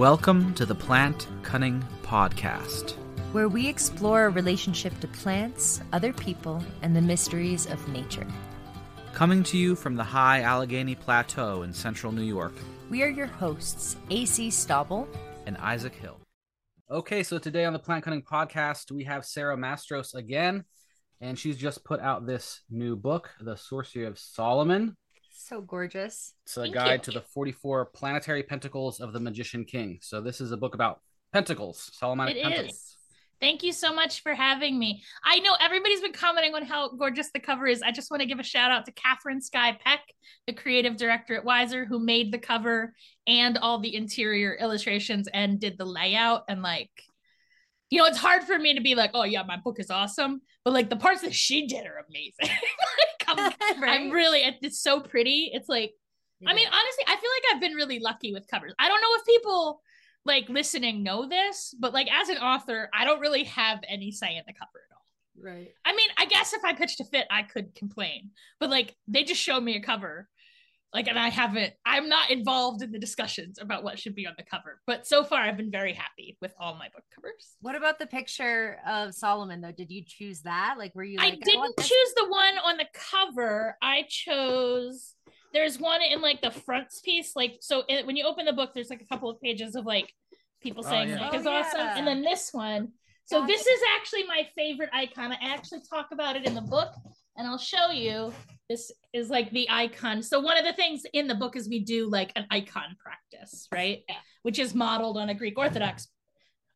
Welcome to the Plant Cunning Podcast, where we explore our relationship to plants, other people, and the mysteries of nature. Coming to you from the high Allegheny Plateau in central New York. We are your hosts, AC Stauble and Isaac Hill. Okay, so today on the Plant Cunning Podcast, we have Sara Mastros again, and she's just put out this new book, The Sorcery of Solomon. So gorgeous. It's a Thank guide you. to the 44 planetary pentacles of the Magician King. So this is a book about pentacles, Solomonic it pentacles. Is. Thank you so much for having me. I know everybody's been commenting on how gorgeous the cover is. I just want to give a shout out to Kathryn Sky Peck, the creative director at Weiser, who made the cover and all the interior illustrations and did the layout. And like, you know, it's hard for me to be like, oh yeah, my book is awesome, but like the parts that she did are amazing. like, I'm, right? I'm, really, it's so pretty. It's like, I mean, honestly, I feel like I've been really lucky with covers. I don't know if people like listening know this, but like as an author, I don't really have any say in the cover at all. Right. I mean, I guess if I pitched a fit, I could complain, but like they just showed me a cover like and i haven't i'm not involved in the discussions about what should be on the cover but so far i've been very happy with all my book covers. What about the picture of solomon though? Did you choose that? Like were you like, i didn't I choose the one on the cover. I chose there's one in like the front piece, like so it, when you open the book there's like a couple of pages of like people oh, saying oh, yeah. like oh, is yeah. awesome and then this one. So this is actually my favorite icon. I actually talk about it in the book and i'll show you this is like the icon. So one of the things in the book is we do like an icon practice, right? Yeah. Which is modeled on a Greek Orthodox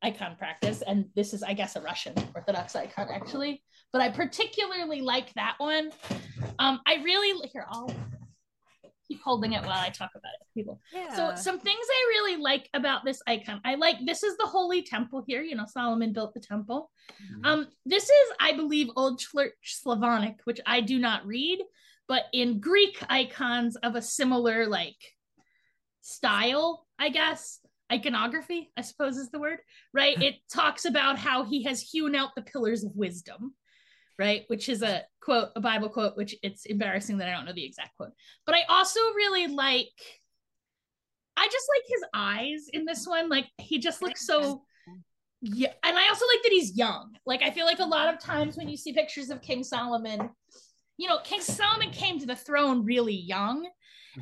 icon practice. And this is, I guess, a Russian Orthodox icon actually. But I particularly like that one. Um, I really here, I'll keep holding it while I talk about it, people. Yeah. So some things I really like about this icon. I like this is the holy temple here. You know, Solomon built the temple. Mm-hmm. Um, this is, I believe, Old Church Slavonic, which I do not read, but in Greek icons of a similar like style, I guess. Iconography, I suppose is the word, right? it talks about how he has hewn out the pillars of wisdom, right? Which is a quote, a Bible quote, which it's embarrassing that I don't know the exact quote. But I also really like, I just like his eyes in this one. Like he just looks so yeah and i also like that he's young like i feel like a lot of times when you see pictures of king solomon you know, King Solomon came to the throne really young,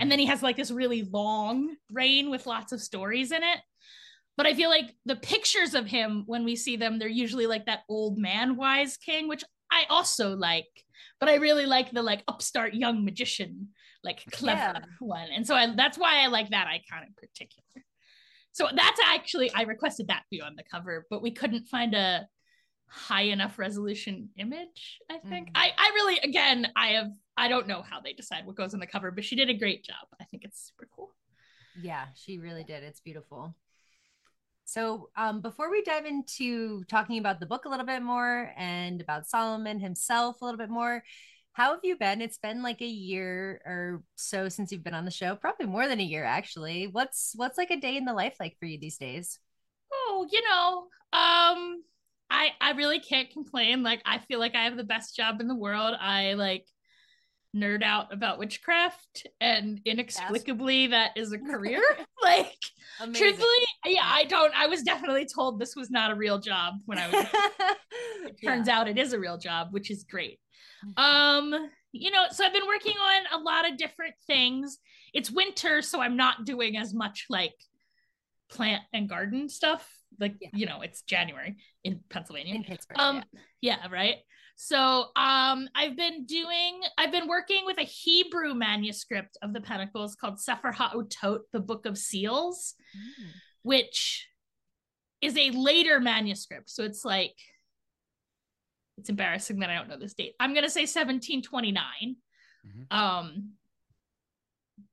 and then he has like this really long reign with lots of stories in it. But I feel like the pictures of him, when we see them, they're usually like that old man wise king, which I also like. But I really like the like upstart young magician, like clever yeah. one. And so I, that's why I like that icon in particular. So that's actually I requested that be on the cover, but we couldn't find a high enough resolution image i think mm. i i really again i have i don't know how they decide what goes on the cover but she did a great job i think it's super cool yeah she really did it's beautiful so um, before we dive into talking about the book a little bit more and about solomon himself a little bit more how have you been it's been like a year or so since you've been on the show probably more than a year actually what's what's like a day in the life like for you these days oh you know um I I really can't complain. Like I feel like I have the best job in the world. I like nerd out about witchcraft and inexplicably that is a career. like Amazing. truthfully, yeah, I don't I was definitely told this was not a real job when I was it turns yeah. out it is a real job, which is great. Mm-hmm. Um, you know, so I've been working on a lot of different things. It's winter, so I'm not doing as much like plant and garden stuff like yeah. you know it's january in pennsylvania in pittsburgh um yeah. yeah right so um i've been doing i've been working with a hebrew manuscript of the pentacles called sefer ha'otot the book of seals mm. which is a later manuscript so it's like it's embarrassing that i don't know this date i'm going to say 1729 mm-hmm. um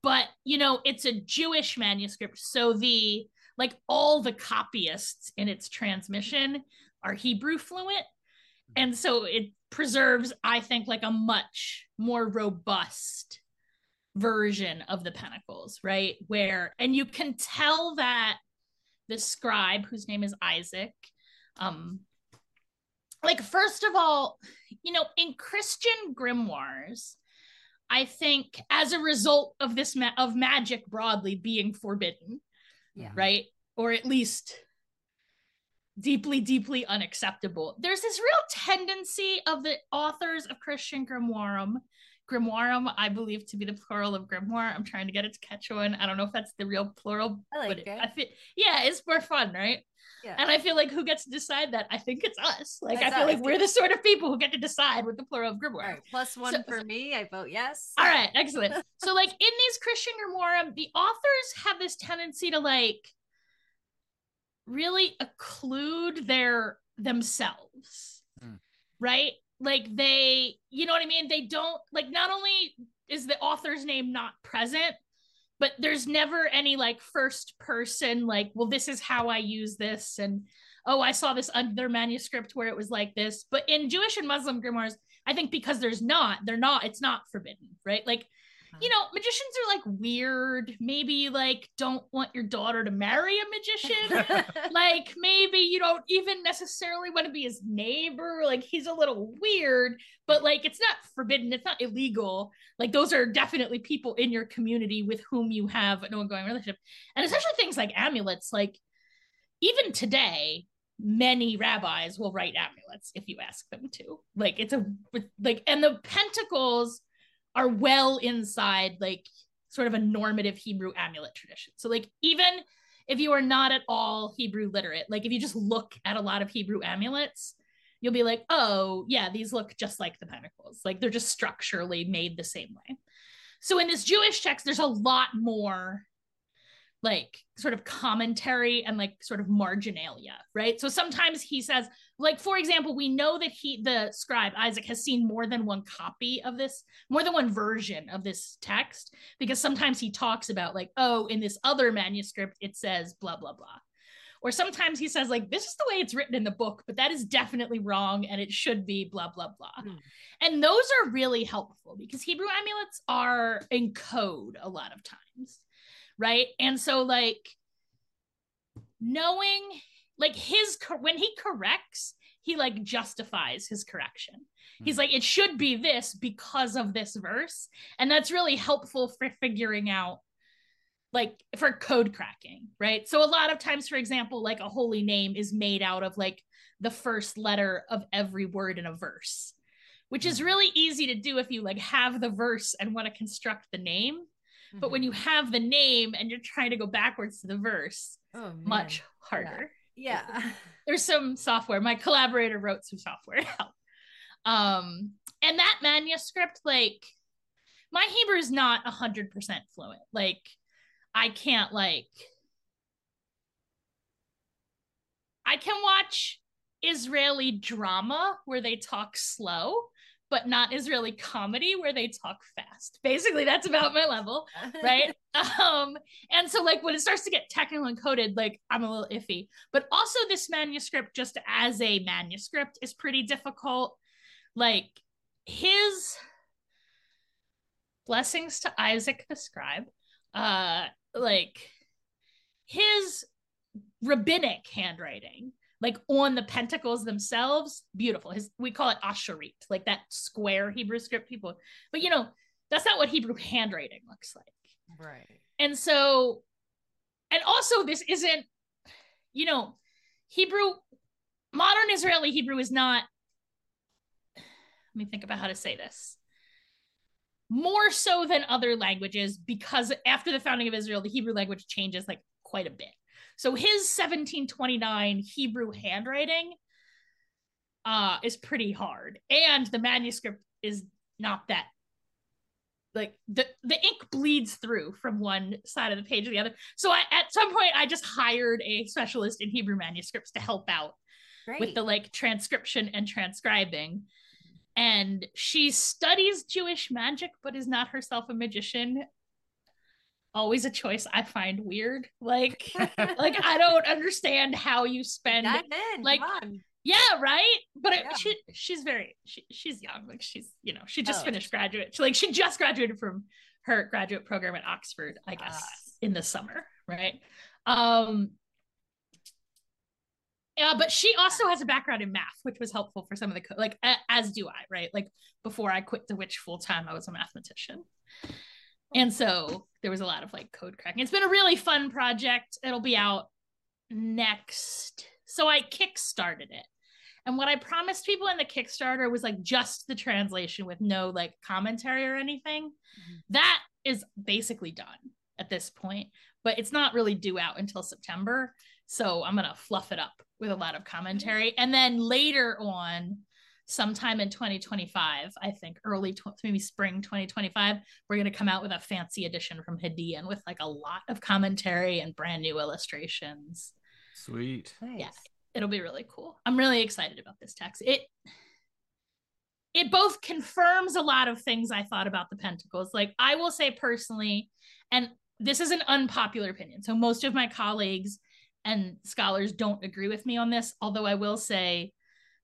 but you know it's a jewish manuscript so the like all the copyists in its transmission are Hebrew fluent. And so it preserves, I think, like a much more robust version of the Pentacles, right? Where, and you can tell that the scribe, whose name is Isaac, um, like, first of all, you know, in Christian grimoires, I think as a result of this ma- of magic broadly being forbidden, yeah. right? or at least deeply, deeply unacceptable. There's this real tendency of the authors of Christian Grimoire. Grimoire, I believe to be the plural of grimoire. I'm trying to get it to catch on. I don't know if that's the real plural. I like but it. I feel, yeah, it's more fun, right? Yeah. And I feel like who gets to decide that? I think it's us. Like That's I feel us, like we're the sort of people who get to decide what the plural of grimoire. Right, plus one So- for me. I vote yes. All right, excellent. so like in these Christian grimoire, the authors have this tendency to like really occlude their themselves. Hmm. Right? Like they, you know what I mean? They don't like not only is the author's name not present, but there's never any like first person like, well, this is how I use this and oh, I saw this other manuscript where it was like this. But in Jewish and Muslim grimoires, I think because there's not, they're not, it's not forbidden, right? Like, you uh-huh. know, magicians are like weird. Maybe you like don't want your daughter to marry a magician. like maybe you don't even necessarily want to be his neighbor. Like he's a little weird, but like it's not forbidden, it's not illegal. Like those are definitely people in your community with whom you have an ongoing relationship. And especially things like amulets, like even today, many rabbis will write amulets if you ask them to. Like it's a like and the pentacles are well inside like sort of a normative Hebrew amulet tradition. So like even if you are not at all Hebrew literate, like if you just look at a lot of Hebrew amulets, you'll be like, "Oh, yeah, these look just like the pentacles. Like they're just structurally made the same way." So in this Jewish text there's a lot more like sort of commentary and like sort of marginalia, right? So sometimes he says, like for example, we know that he the scribe Isaac has seen more than one copy of this, more than one version of this text because sometimes he talks about like, oh, in this other manuscript it says blah blah blah. Or sometimes he says like this is the way it's written in the book, but that is definitely wrong and it should be blah blah blah. Hmm. And those are really helpful because Hebrew amulets are in code a lot of times right? And so like knowing like his when he corrects he like justifies his correction. Hmm. He's like it should be this because of this verse. And that's really helpful for figuring out like for code cracking right? So a lot of times for example like a holy name is made out of like the first letter of every word in a verse which is hmm. really easy to do if you like have the verse and want to construct the name but when you have the name and you're trying to go backwards to the verse oh, much harder. Yeah. there's some software. My collaborator wrote some software help. Um and that manuscript like my hebrew is not 100% fluent. Like i can't like i can watch israeli drama where they talk slow but not israeli comedy where they talk fast. Basically that's about my level right? Um and so like when it starts to get technical and coded like i'm a little iffy. But also this manuscript just as a manuscript is pretty difficult. Like his blessings to isaac the scribe uh like his rabbinic handwriting like on the pentacles themselves beautiful. His we call it ashurit like that square hebrew script people. But you know that's not what hebrew handwriting looks like. Right. and so and also this isn't you know hebrew modern israeli hebrew is not let me think about how to say this. More so than other languages because after the founding of israel the hebrew language changes like quite a bit so his 1729 hebrew handwriting uh is pretty hard and the manuscript is not that like the the ink bleeds through from one side of the page to the other. So I, at some point, I just hired a specialist in Hebrew manuscripts to help out Great. with the like transcription and transcribing. And she studies Jewish magic, but is not herself a magician. Always a choice I find weird. Like, like I don't understand how you spend Dive in. like, yeah, right. But it, Yeah. she she's very she, she's young. Like she's you know she just Oh. finished graduate. She, like she just graduated from her graduate program at Oxford, I guess, Ah. in the summer, right? Um. Yeah, but she also has a background in math, which was helpful for some of the co- like a- as do I, right? Like before I quit the witch full time, I was a mathematician. And so there was a lot of like code cracking. It's been a really fun project. It'll be out next. So I kickstarted it. And what I promised people in the Kickstarter was like just the translation with no like commentary or anything. Mm-hmm. That is basically done at this point, but it's not really due out until September. So I'm going to fluff it up with a lot of commentary. And then later on, sometime in 2025, I think early, tw- maybe spring 2025, we're going to come out with a fancy edition from Hadean with like a lot of commentary and brand new illustrations. Sweet. Nice. Yeah, it'll be really cool. I'm really excited about this text. It it both confirms a lot of things I thought about the Pentacles. Like I will say personally, and this is an unpopular opinion. So most of my colleagues and scholars don't agree with me on this, although I will say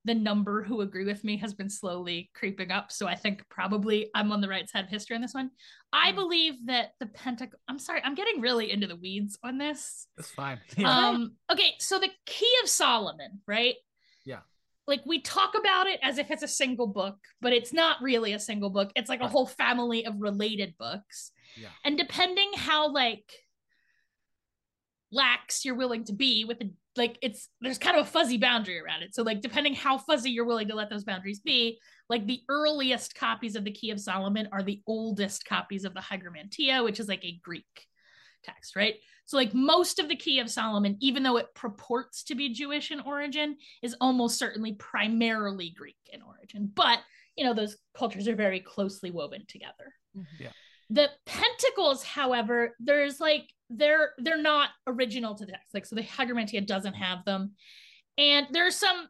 the number who agree with me has been slowly creeping up. So I think probably I'm on the right side of history on this one. I mm. believe that the Pentacle, I'm sorry, I'm getting really into the weeds on this. That's fine. Yeah. Um, okay, so the Key of Solomon, right? Yeah. Like we talk about it as if it's a single book, but it's not really a single book. It's like a whole family of related books. Yeah. And depending how like lax you're willing to be with the like it's there's kind of a fuzzy boundary around it. So like depending how fuzzy you're willing to let those boundaries be like the earliest copies of the key of solomon are the oldest copies of the Hygromanteia, which is like a greek text right? So like most of the key of solomon even though it purports to be jewish in origin is almost certainly primarily greek in origin. But you know those cultures are very closely woven together. Mm-hmm. yeah the pentacles however there's like they're they're not original to the text. Like so the Hygromanteia doesn't have them. And there's some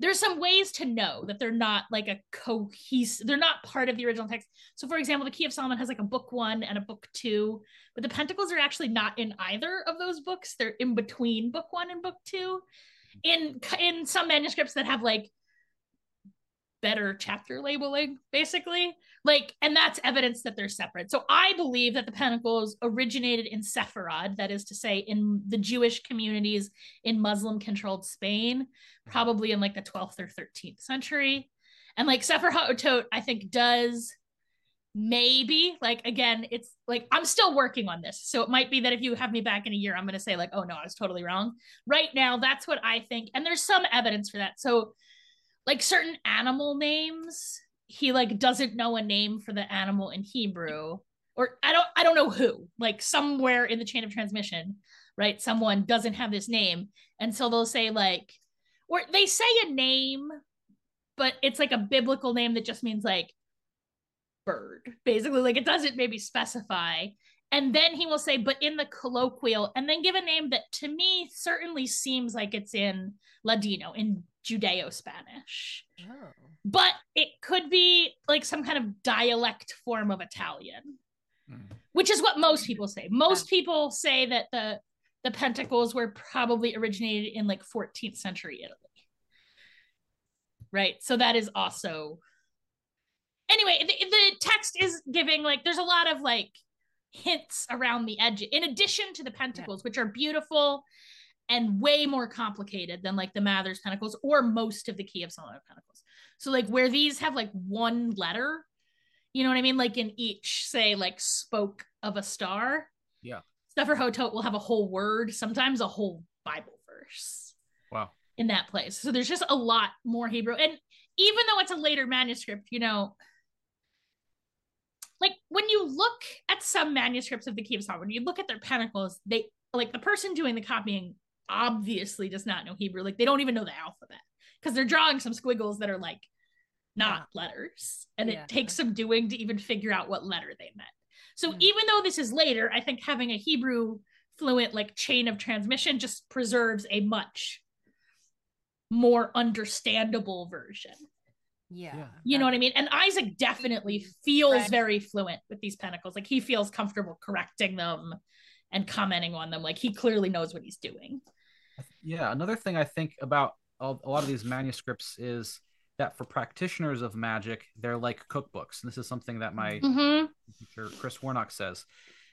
there's some ways to know that they're not like a cohesive they're not part of the original text so for example the key of solomon has like a book one and a book two but the pentacles are actually not in either of those books they're in between book one and book two in in some manuscripts that have like better chapter labeling basically like and that's evidence that they're separate. So i believe that the pentacles originated in sepharad that is to say in the jewish communities in muslim controlled spain probably in like the 12th or 13th century. And like ha'otot i think does maybe like again it's like i'm still working on this. So it might be that if you have me back in a year i'm going to say like oh no i was totally wrong. Right now that's what i think. And there's some evidence for that. So like certain animal names he like doesn't know a name for the animal in hebrew or i don't i don't know who like somewhere in the chain of transmission right? Someone doesn't have this name. And so they'll say like or they say a name but it's like a biblical name that just means like bird basically. Like it doesn't maybe specify. And then he will say but in the colloquial and then give a name that to me certainly seems like it's in ladino in Judeo Spanish. Oh. But it could be like some kind of dialect form of Italian, mm. which is what most people say. Most people say that the the pentacles were probably originated in like 14th century Italy. Right? So that is also Anyway, the, the text is giving like there's a lot of like hints around the edge in addition to the pentacles yeah. which are beautiful and way more complicated than like the Mathers' Pentacles or most of the Key of Solomon Pentacles. So like where these have like one letter, you know what I mean? Like in each, say like spoke of a star. Yeah. Sefer Ha'otot will have a whole word, sometimes a whole Bible verse. Wow. In that place. So there's just a lot more Hebrew. And even though it's a later manuscript, you know, like when you look at some manuscripts of the Key of Solomon, you look at their pentacles, they like the person doing the copying obviously does not know Hebrew. Like they don't even know the alphabet because they're drawing some squiggles that are like not yeah. letters. And yeah. it takes some doing to even figure out what letter they meant. So mm. even though this is later, I think having a Hebrew fluent like chain of transmission just preserves a much more understandable version. Yeah. yeah. You know what I mean? And Isaac definitely feels right. very fluent with these pentacles. Like he feels comfortable correcting them and commenting on them. Like he clearly knows what he's doing yeah another thing i think about a lot of these manuscripts is that for practitioners of magic they're like cookbooks and this is something that my mm-hmm. teacher chris warnock says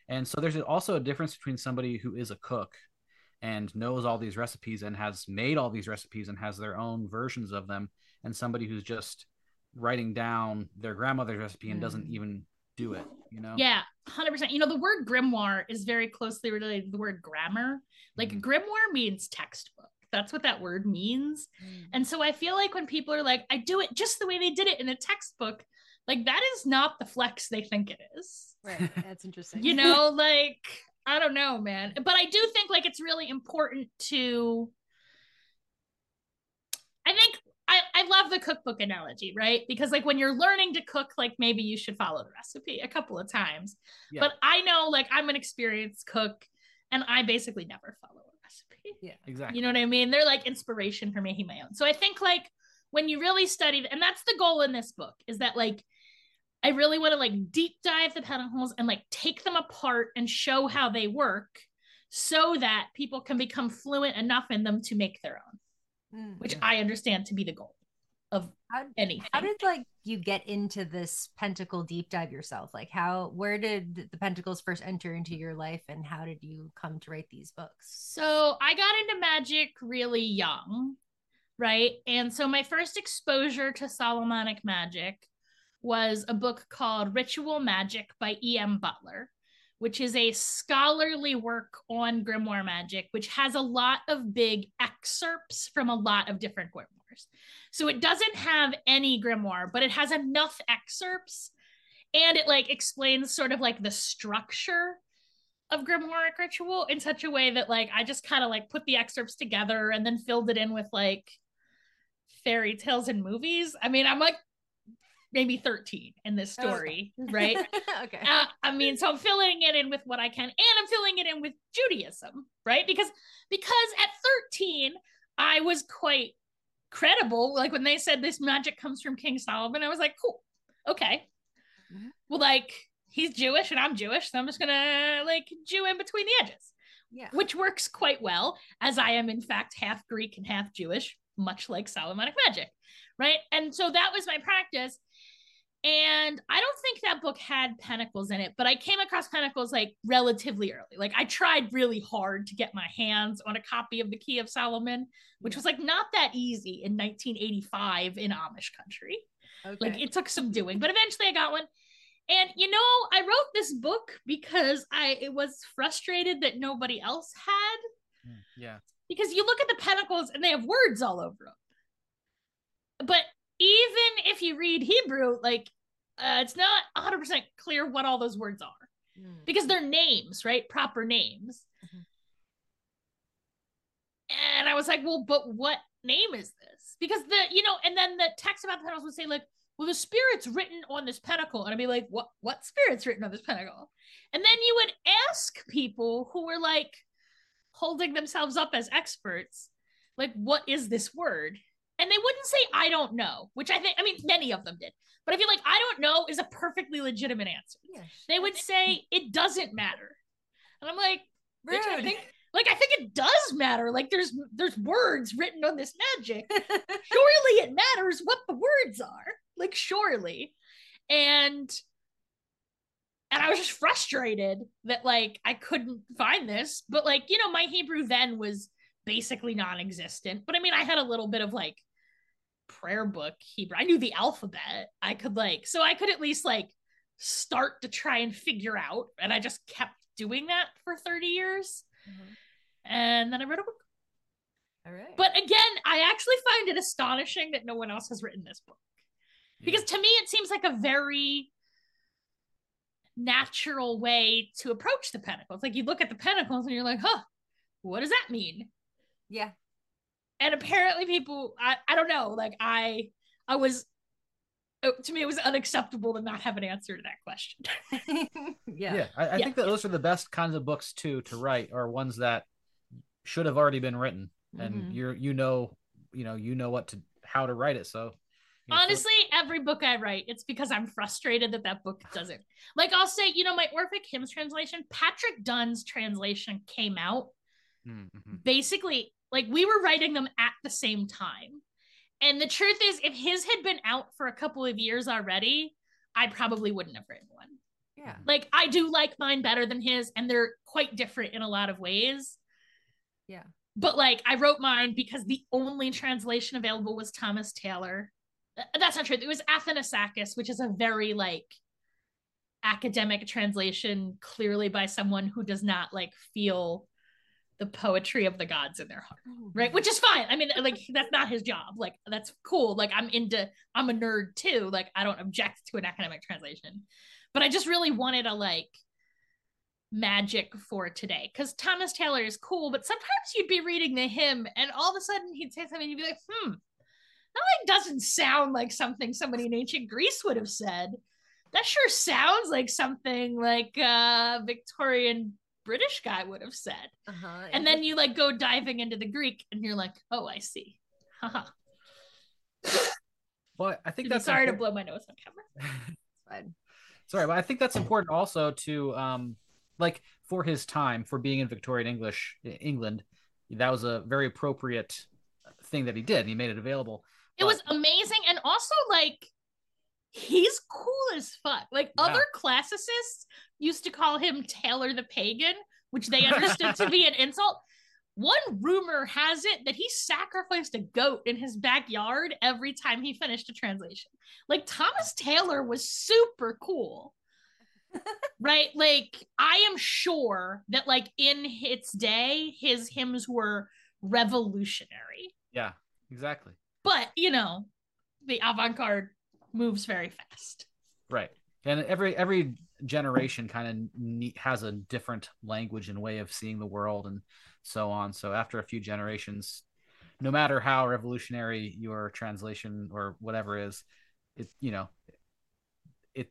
and so there's also a difference between somebody who is a cook and knows all these recipes and has made all these recipes and has their own versions of them and somebody who's just writing down their grandmother's recipe and mm. doesn't even do it. You know? Yeah, hundred percent. You know, the word grimoire is very closely related to the word grammar. Like mm-hmm. grimoire means textbook. That's what that word means. Mm-hmm. And so I feel like when people are like, I do it just the way they did it in a textbook, like that is not the flex they think it is. Right. That's interesting. you know, like I don't know, man. But I do think like it's really important to I think I, I love the cookbook analogy, right? Because like when you're learning to cook, like maybe you should follow the recipe a couple of times. Yeah. But I know like I'm an experienced cook and I basically never follow a recipe. Yeah, exactly. You know what I mean? They're like inspiration for making my own. So I think like when you really study, and that's the goal in this book, is that like I really want to like deep dive the pentacles and like take them apart and show how they work so that people can become fluent enough in them to make their own mm-hmm. which I understand to be the goal of how, anything. How did like you get into this pentacle deep dive yourself? Like how where did the pentacles first enter into your life and how did you come to write these books? So I got into magic really young, right? And so my first exposure to Solomonic magic was a book called Ritual Magic by E.M. Butler which is a scholarly work on grimoire magic, which has a lot of big excerpts from a lot of different grimoires. So it doesn't have any grimoire, but it has enough excerpts and it like explains sort of like the structure of grimoire ritual in such a way that like I just kind of like put the excerpts together and then filled it in with like fairy tales and movies. I mean, I'm like maybe 13 in this story, oh, okay. right? okay. Uh, I mean, so I'm filling it in with what I can, and I'm filling it in with Judaism, right? Because because at 13, I was quite credible. Like when they said this magic comes from King Solomon, I was like, cool, okay. Mm-hmm. Well, like he's Jewish and I'm Jewish, so I'm just gonna like Jew in between the edges. Yeah. Which works quite well, as I am in fact half Greek and half Jewish, much like Solomonic magic. Right. And so that was my practice. And I don't think that book had Pentacles in it, but I came across Pentacles like relatively early. Like I tried really hard to get my hands on a copy of the Key of Solomon, which was like not that easy in 1985 in Amish country. Okay. Like it took some doing, but eventually I got one. And you know, I wrote this book because I it was frustrated that nobody else had. Hmm, yeah. Because you look at the pentacles and they have words all over them. But even if you read Hebrew, like uh, it's not 100% clear what all those words are mm. because they're names, right? Proper names. Mm-hmm. And I was like, well, but what name is this? Because the, you know, and then the text about the pentacles would say, like, well, the spirit's written on this pentacle. And I'd be like, what, what spirit's written on this pentacle? And then you would ask people who were like holding themselves up as experts, like, what is this word? And they wouldn't say I don't know, which I think I mean many of them did. But I feel like I don't know is a perfectly legitimate answer. They would say it doesn't matter. And I'm like, Rude. I think like I think it does matter. Like there's there's words written on this magic. surely it matters what the words are. Like surely. And and I was just frustrated that like I couldn't find this, but like, you know, my Hebrew then was basically non-existent. But I mean, I had a little bit of like prayer book Hebrew. I knew the alphabet. I could like, so I could at least like start to try and figure out. And I just kept doing that for 30 years. Mm-hmm. And then I wrote a book. All right. But again, I actually find it astonishing that no one else has written this book. Yeah. Because to me, it seems like a very natural way to approach the pentacles. Like you look at the pentacles and you're like, huh, what does that mean? Yeah and apparently people I, I don't know like i i was uh, to me it was unacceptable to not have an answer to that question yeah yeah i, I yeah. think that those are the best kinds of books too to write are ones that should have already been written and mm-hmm. you're you know you know you know what to how to write it so honestly every book i write it's because i'm frustrated that that book doesn't like i'll say you know my orphic hymns translation patrick dunn's translation came out mm-hmm. basically like we were writing them at the same time. And the truth is, if his had been out for a couple of years already, I probably wouldn't have written one. Yeah. Like I do like mine better than his, and they're quite different in a lot of ways. Yeah. But like I wrote mine because the only translation available was Thomas Taylor. That's not true. It was Athanassakis, which is a very like academic translation clearly by someone who does not like feel the poetry of the gods in their heart oh, right? Which is fine. I mean like that's not his job. Like that's cool. Like i'm into i'm a nerd too. Like i don't object to an academic translation. But i just really wanted a like magic for today because thomas taylor is cool but sometimes you'd be reading the hymn and all of a sudden he'd say something you'd be like hmm that like doesn't sound like something somebody in ancient greece would have said. That sure sounds like something like uh victorian British guy would have said. Uh-huh. And then you like go diving into the Greek and you're like, oh, I see. Haha. well, I think that's sorry important. to blow my nose on camera. fine. Sorry, but I think that's important also to um like for his time for being in Victorian English England, that was a very appropriate thing that he did. And he made it available. It but... was amazing and also like he's cool as fuck. Like yeah. other classicists used to call him Taylor the Pagan, which they understood to be an insult. One rumor has it that he sacrificed a goat in his backyard every time he finished a translation. Like Thomas Taylor was super cool. right? Like I am sure that like in its day his hymns were revolutionary. Yeah, exactly. But, you know, the avant-garde moves very fast. Right. And every every generation kind of has a different language and way of seeing the world and so on. So after a few generations, no matter how revolutionary your translation or whatever is, it you know, it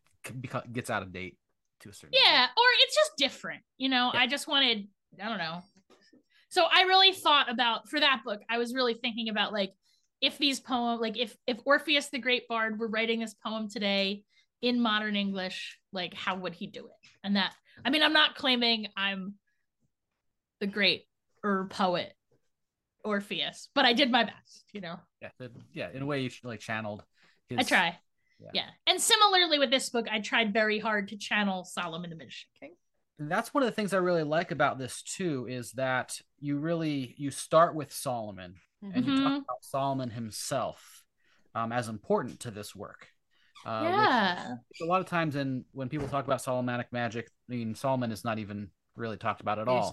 gets out of date to a certain. Yeah, or it's just different. You know, yeah. I just wanted I don't know. So I really thought about for that book. I was really thinking about like if these poems, like if if Orpheus the Great Bard were writing this poem today in modern English, like how would he do it? And that I mean, I'm not claiming I'm the great or poet Orpheus, but I did my best, you know. Yeah, yeah. In a way, you should like channeled. His... I try. Yeah. yeah. and similarly with this book, I tried very hard to channel Solomon the Magician King. And that's one of the things I really like about this too is that you really you start with Solomon mm-hmm. and you talk about Solomon himself um, as important to this work. Uh, yeah. a lot of times, in when people talk about Solomonic magic, I mean Solomon is not even really talked about at all.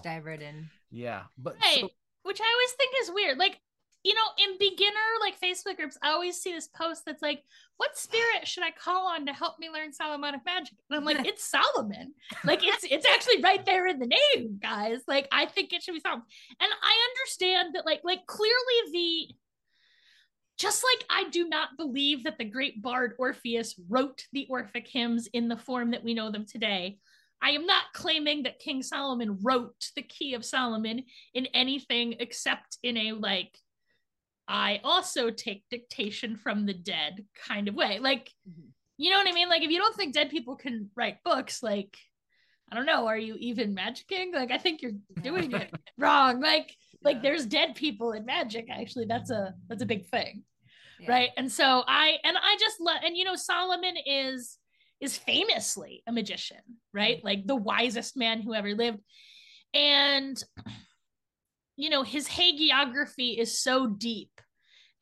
Yeah, but right. So, which I always think is weird. Like you know, in beginner like Facebook groups, I always see this post that's like, "What spirit should I call on to help me learn Solomonic magic?" And I'm like, "It's Solomon. Like it's it's actually right there in the name, guys. Like I think it should be Solomon." And I understand that like like clearly the just like I do not believe that the great bard Orpheus wrote the Orphic hymns in the form that we know them today. I am not claiming that King Solomon wrote the Key of Solomon in anything except in a like, I also take dictation from the dead kind of way. Like, mm-hmm. you know what I mean? Like, if you don't think dead people can write books, like, I don't know, are you even magicking? Like, I think you're doing it wrong. Like, like there's dead people in magic actually that's a that's a big thing yeah. right and so i and i just let and you know solomon is is famously a magician right mm-hmm. like the wisest man who ever lived and you know his hagiography is so deep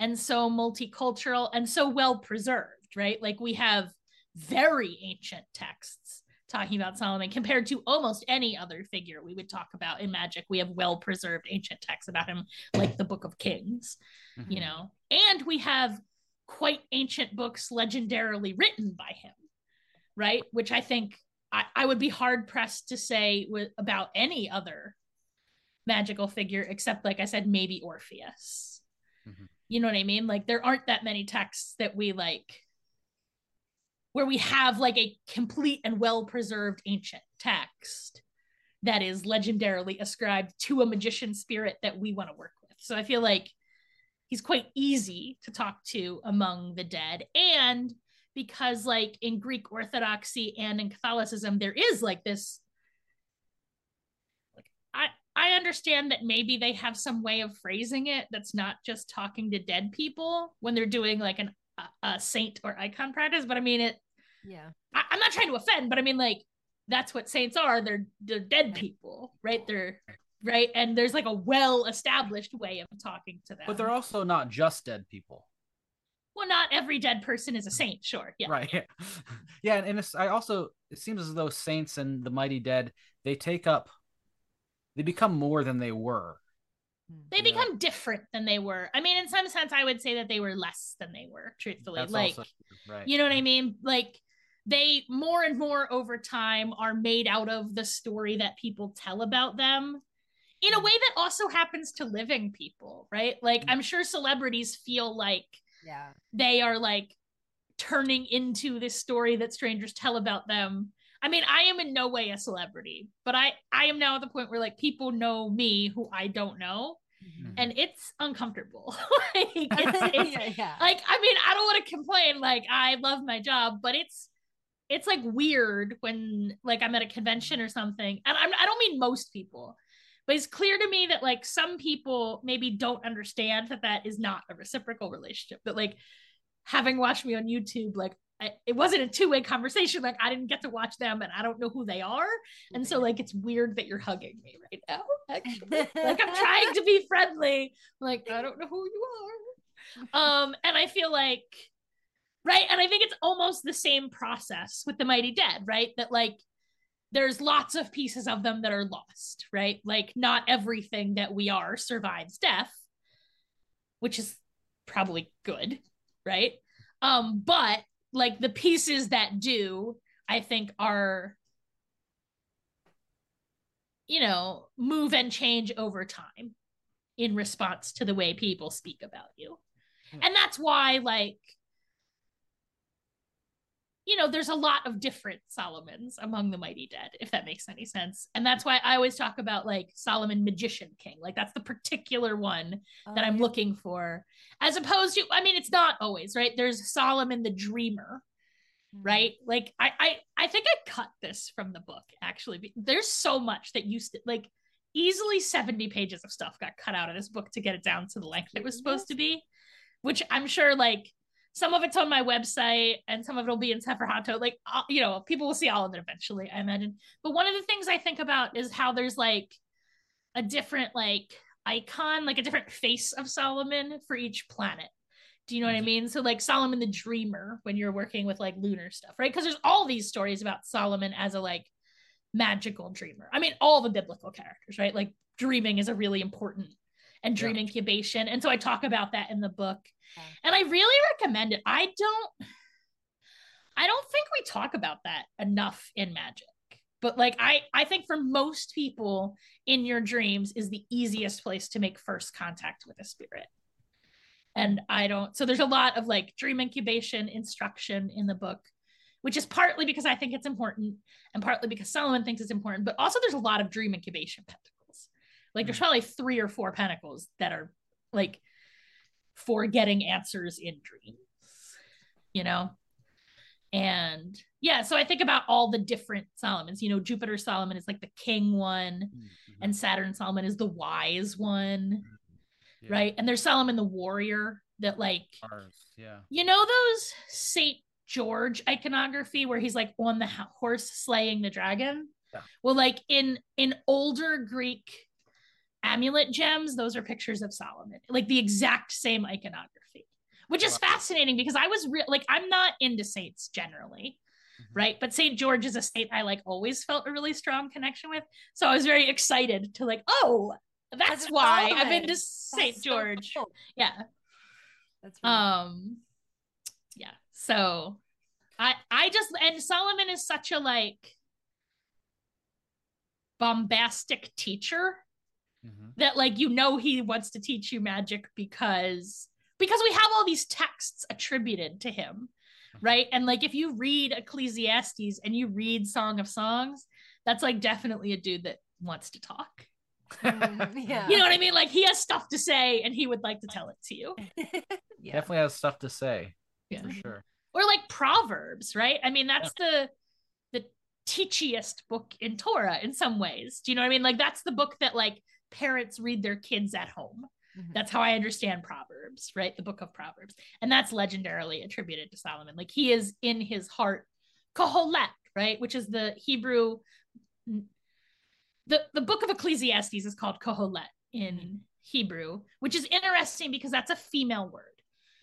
and so multicultural and so well preserved right like we have very ancient texts talking about Solomon compared to almost any other figure we would talk about in magic. We have well preserved ancient texts about him, like the Book of Kings, mm-hmm. you know, and we have quite ancient books legendarily written by him, right? Which I think I, I would be hard pressed to say with, about any other magical figure, except, like I said, maybe Orpheus. Mm-hmm. You know what I mean? Like, there aren't that many texts that we like where we have like a complete and well preserved ancient text that is legendarily ascribed to a magician spirit that we want to work with. So I feel like he's quite easy to talk to among the dead. And because, like, in Greek Orthodoxy and in Catholicism, there is like this. Like, I, I understand that maybe they have some way of phrasing it that's not just talking to dead people when they're doing like an a, saint or icon practice, but I mean it. Yeah, I, I'm not trying to offend, but I mean like that's what saints are. They're they're dead people, right? They're right, and there's like a well established way of talking to them. But they're also not just dead people. well, not every dead person is a saint, sure. Yeah. Right. yeah, and, and I also it seems as though saints and the mighty dead they take up they become more than they were. They yeah. become different than they were. I mean, in some sense, I would say that they were less than they were, truthfully. That's like, right. you know what I mean? Like, they more and more over time are made out of the story that people tell about them in a mm. way that also happens to living people, right? Like, I'm sure celebrities feel like yeah they are like turning into this story that strangers tell about them i mean i am in no way a celebrity but i i am now at the point where like people know me who i don't know mm-hmm. and it's uncomfortable like it's, it's yeah, yeah. like i mean i don't want to complain like i love my job but it's it's like weird when like i'm at a convention or something and I'm, i don't mean most people but it's clear to me that like some people maybe don't understand that that is not a reciprocal relationship that like having watched me on youtube like It wasn't a two-way conversation. Like i didn't get to watch them and i don't know who they are. And so like it's weird that you're hugging me right now actually. Like i'm trying to be friendly. Like i don't know who you are. Um and i feel like right? And i think it's almost the same process with the mighty dead right? That like there's lots of pieces of them that are lost, right? Like not everything that we are survives death, which is probably good, right? Um, but like the pieces that do, I think are you know, move and change over time in response to the way people speak about you. Hmm. And that's why like you know, there's a lot of different Solomons among the mighty dead, if that makes any sense. And that's why I always talk about like Solomon Magician King. Like that's the particular one oh, that I'm yeah. looking for. As opposed to, I mean, it's not always, right? There's Solomon the Dreamer, mm-hmm. right? Like I I I think I cut this from the book actually. There's so much that used to like easily 70 pages of stuff got cut out of this book to get it down to the length it was supposed to be, which I'm sure like some of it's on my website and some of it'll be in Sefer Hato. Like, uh, you know, people will see all of it eventually, I imagine. But one of the things I think about is how there's like a different like icon, like a different face of Solomon for each planet. Do you know what I mm-hmm. mean? So like Solomon the dreamer when you're working with like lunar stuff, right? Because there's all these stories about Solomon as a like magical dreamer. I mean, all the biblical characters, right? Like dreaming is a really important and dream yeah. incubation. And so I talk about that in the book. And I really recommend it. I don't I don't think we talk about that enough in magic. But like I I think for most people in your dreams is the easiest place to make first contact with a spirit. And I don't so there's a lot of like dream incubation instruction in the book which is partly because I think it's important and partly because Solomon thinks it's important, but also there's a lot of dream incubation pentacles. like there's hmm. probably three or four pentacles that are like for getting answers in dreams, you know? And yeah, so I think about all the different Solomons. You know, Jupiter Solomon is like the king one, mm-hmm. and Saturn Solomon is the wise one, yeah. right? And there's Solomon the warrior that like, yeah, you know those Saint George iconography where he's like on the horse slaying the dragon. Yeah. Well, like in in older Greek amulet gems, those are pictures of Solomon, like the exact same iconography, which is wow. fascinating because I was real, like, I'm not into saints generally. Mm-hmm. Right. But St. George is a saint I like always felt a really strong connection with. So I was very excited to like, oh, that's, that's why Solomon. I'm into St. George. So cool. Yeah. That's really um yeah. So I I just and Solomon is such a like bombastic teacher mm-hmm. that like you know he wants to teach you magic because because we have all these texts attributed to him mm-hmm. right and like if you read ecclesiastes and you read song of songs that's like definitely a dude that wants to talk mm, yeah. you know what i mean like he has stuff to say and he would like to tell it to you yeah. definitely has stuff to say yeah. for sure or like proverbs right i mean that's yeah. the the teachiest book in torah in some ways do you know what i mean like that's the book that like parents read their kids at home. Mm-hmm. That's how I understand Proverbs, right? The book of Proverbs. And that's legendarily attributed to Solomon. Like he is in his heart, Kohelet, right? Which is the Hebrew. The, the book of Ecclesiastes is called Kohelet in mm-hmm. Hebrew, which is interesting because that's a female word.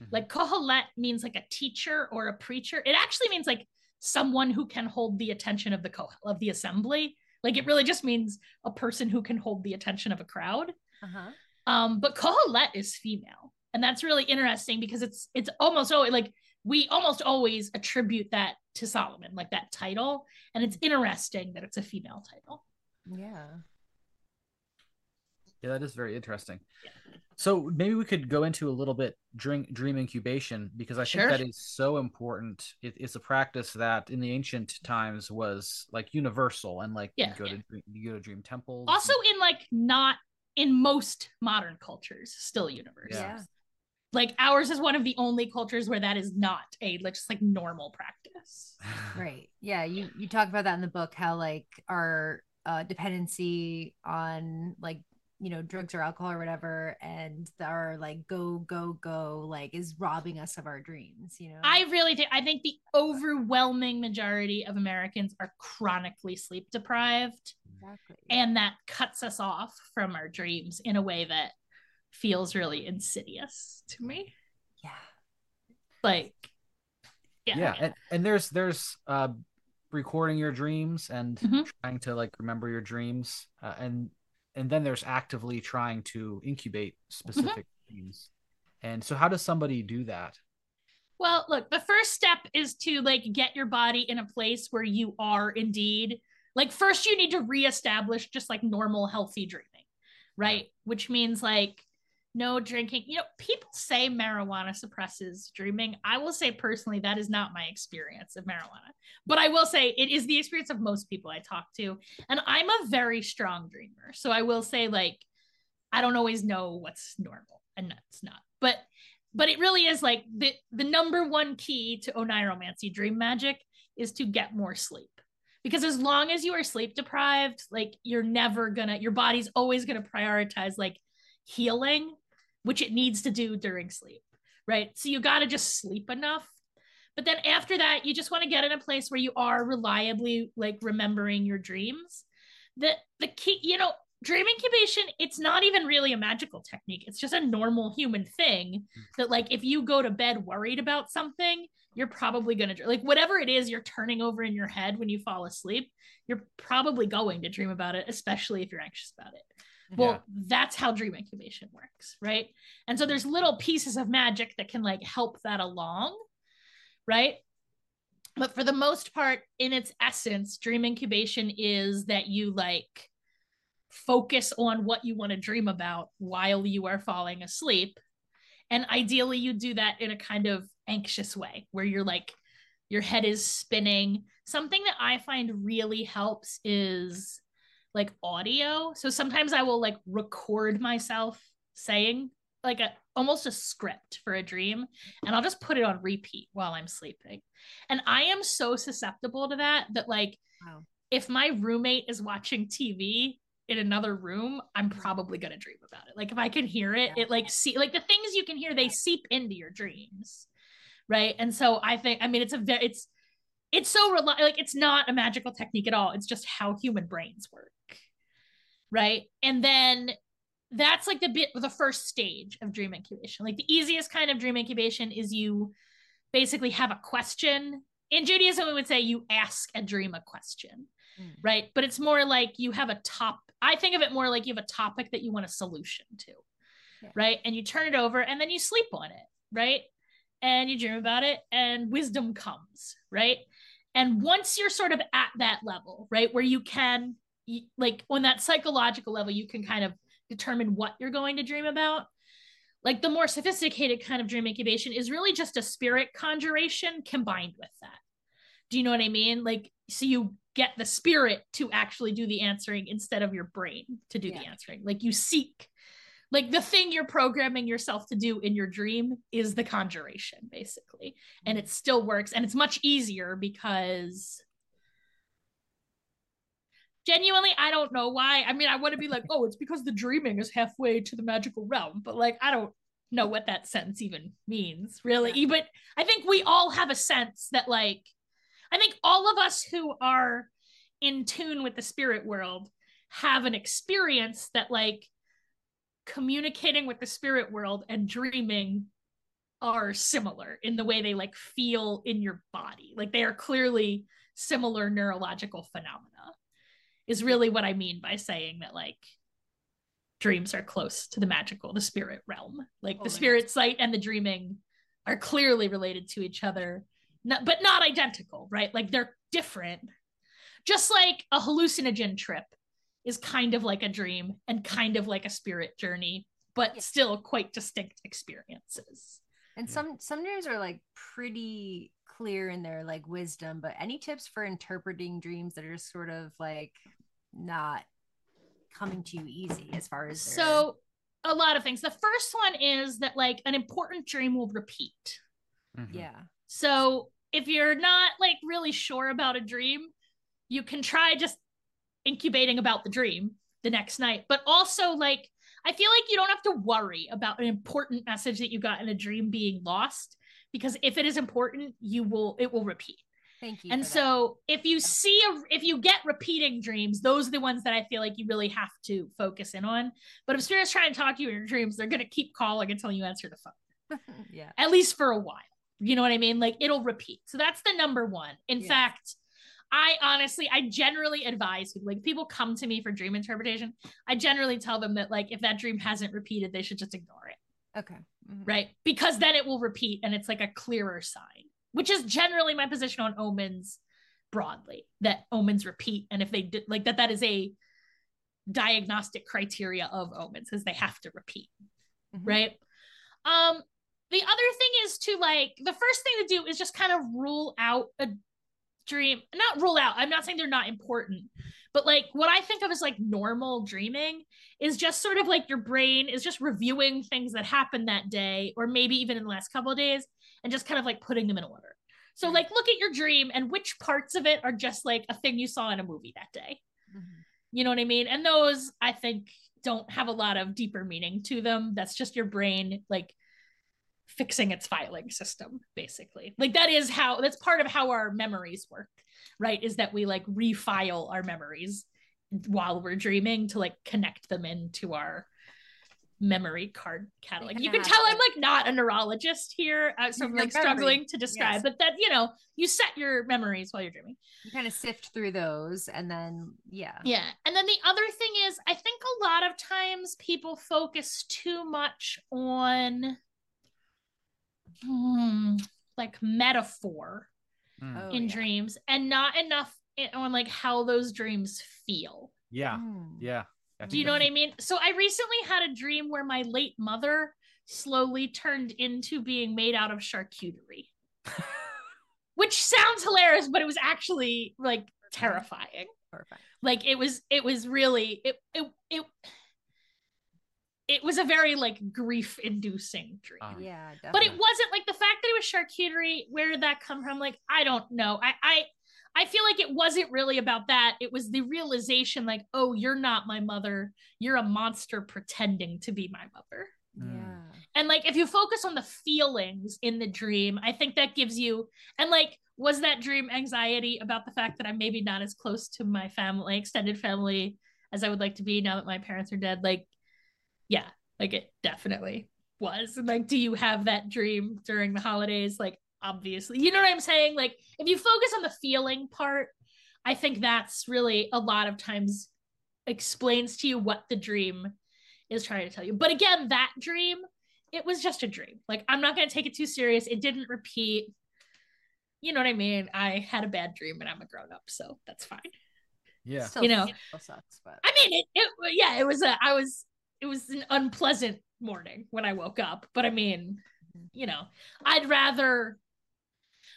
Mm-hmm. Like Kohelet means like a teacher or a preacher. It actually means like someone who can hold the attention of the co- of the assembly. Like it really just means a person who can hold the attention of a crowd. Uh-huh. Um, but Kohelet is female, and that's really interesting because it's it's almost always like we almost always attribute that to Solomon, like that title, and it's interesting that it's a female title. Yeah. Yeah, that is very interesting. Yeah. So maybe we could go into a little bit dream dream incubation because I sure. think that is so important. It, it's a practice that in the ancient times was like universal and like yeah, you go yeah. to you go to dream temples. Also and... in like not in most modern cultures, still universal. Yeah. Like ours is one of the only cultures where that is not a like just like normal practice. right. Yeah. You you talk about that in the book how like our uh, dependency on like you know drugs or alcohol or whatever and our like go go go like is robbing us of our dreams you know? I really think i think the overwhelming majority of americans are chronically sleep deprived. Exactly. and that cuts us off from our dreams in a way that feels really insidious to me. Yeah. Like yeah. Yeah and, and there's there's uh recording your dreams and mm-hmm. trying to like remember your dreams uh, and and then there's actively trying to incubate specific mm-hmm. dreams and so how does somebody do that? Well look the first step is to like get your body in a place where you are indeed. Like first you need to reestablish just like normal healthy dreaming right? Which means like no drinking. You know, people say marijuana suppresses dreaming. I will say personally, that is not my experience of marijuana, but I will say it is the experience of most people I talk to. And I'm a very strong dreamer. So I will say, like, I don't always know what's normal and it's not. But but it really is like the the number one key to oneiromancy dream magic is to get more sleep because as long as you are sleep deprived like you're never gonna your body's always gonna prioritize like healing, which it needs to do during sleep, right? So you got to just sleep enough. But then after that, you just want to get in a place where you are reliably like remembering your dreams. The the key, you know, dream incubation, it's not even really a magical technique. It's just a normal human thing that like if you go to bed worried about something, you're probably going to like whatever it is you're turning over in your head when you fall asleep, you're probably going to dream about it, especially if you're anxious about it. Well, yeah. that's how dream incubation works, right? And so there's little pieces of magic that can like help that along, right? But for the most part, in its essence, dream incubation is that you like focus on what you want to dream about while you are falling asleep. And ideally, you do that in a kind of anxious way where you're like, your head is spinning. Something that I find really helps is like audio. So sometimes I will like record myself saying like a almost a script for a dream and I'll just put it on repeat while I'm sleeping. And I am so susceptible to that that like wow. if my roommate is watching TV in another room, I'm probably going to dream about it. Like if I can hear it, yeah. it like see like the things you can hear they seep into your dreams. Right? And so I think I mean it's a very it's it's so rel- like it's not a magical technique at all. It's just how human brains work right? And then that's like the bit the first stage of dream incubation. Like the easiest kind of dream incubation is you basically have a question. In Judaism, we would say you ask a dream a question, mm. right? But it's more like you have a top. I think of it more like you have a topic that you want a solution to, yeah. right? And you turn it over and then you sleep on it, right? And you dream about it and wisdom comes, right? And once you're sort of at that level, right, where you can like on that psychological level you can kind of determine what you're going to dream about like the more sophisticated kind of dream incubation is really just a spirit conjuration combined with that. Do you know what i mean? Like so you get the spirit to actually do the answering instead of your brain to do yeah. the answering. Like you seek like the thing you're programming yourself to do in your dream is the conjuration basically. And it still works. And it's much easier because genuinely i don't know why. I mean i want to be like oh it's because the dreaming is halfway to the magical realm. But like i don't know what that sense even means really. Yeah. but i think we all have a sense that like i think all of us who are in tune with the spirit world have an experience that like communicating with the spirit world and dreaming are similar in the way they like feel in your body. Like they are clearly similar neurological phenomena. Is really what I mean by saying that like dreams are close to the magical, the spirit realm. Like oh the spirit God. sight and the dreaming are clearly related to each other, not, but not identical, right? Like they're different. Just like a hallucinogen trip is kind of like a dream and kind of like a spirit journey, but yeah. still quite distinct experiences. And some some dreams are like pretty clear in their like wisdom, but any tips for interpreting dreams that are sort of like not coming to you easy as far as their... so a lot of things. The first one is that like an important dream will repeat. Mm-hmm. Yeah. So if you're not like really sure about a dream, you can try just incubating about the dream the next night. But also like I feel like you don't have to worry about an important message that you got in a dream being lost because if it is important, you will it will repeat. Thank you. And so that. if you see a, if you get repeating dreams, those are the ones that I feel like you really have to focus in on. But if spirits try and talk to you in your dreams, they're gonna keep calling until you answer the phone. yeah. At least for a while. You know what I mean? Like it'll repeat. So that's the number one. In fact, I honestly, I generally advise people, like people come to me for dream interpretation. I generally tell them that like if that dream hasn't repeated, they should just ignore it. Okay. Mm-hmm. Right. Because then it will repeat and it's like a clearer sign, which is generally my position on omens broadly that omens repeat. And if they did like that, that is a diagnostic criteria of omens is they have to repeat. Mm-hmm. Right. Um, the other thing is to like the first thing to do is just kind of rule out a dream not rule out. I'm not saying they're not important but like what i think of as like normal dreaming is just sort of like your brain is just reviewing things that happened that day or maybe even in the last couple of days and just kind of like putting them in order. So like look at your dream and which parts of it are just like a thing you saw in a movie that day. Mm-hmm. you know what i mean? And those i think don't have a lot of deeper meaning to them. That's just your brain like fixing its filing system basically like that is how that's part of how our memories work right is that we like refile our memories while we're dreaming to like connect them into our memory card catalog. You can tell I'm like not a neurologist here, uh, so I'm like struggling to describe, yes. but that you know, you set your memories while you're dreaming. You kind of sift through those, and then yeah, yeah. And then the other thing is, I think a lot of times people focus too much on hmm, like metaphor mm. in oh, yeah. dreams and not enough on like how those dreams feel. Yeah. Mm. Yeah. Do you know what I mean? So I recently had a dream where my late mother slowly turned into being made out of charcuterie. Which sounds hilarious, but it was actually like terrifying. Perfect. Like it was it was really it it it it was a very like grief inducing dream. Uh, yeah, definitely. but it wasn't like the fact that it was charcuterie. Where did that come from? Like, I don't know. I, I, I feel like it wasn't really about that. It was the realization, like, oh, you're not my mother. You're a monster pretending to be my mother. Hmm. Yeah. And like, if you focus on the feelings in the dream, I think that gives you, and like, was that dream anxiety about the fact that I'm maybe not as close to my family, extended family, as I would like to be now that my parents are dead? Like, yeah, like it definitely was. And like, do you have that dream during the holidays? Like, obviously, you know what I'm saying? Like, if you focus on the feeling part, I think that's really a lot of times explains to you what the dream is trying to tell you. But again, that dream, it was just a dream. Like, I'm not going to take it too serious. It didn't repeat. You know what I mean? I had a bad dream and I'm a grown up, so that's fine. Yeah. Still, you know, sucks, but I mean, it, it, yeah, it was a, I was it was an unpleasant morning when I woke up. But I mean, you know, I'd rather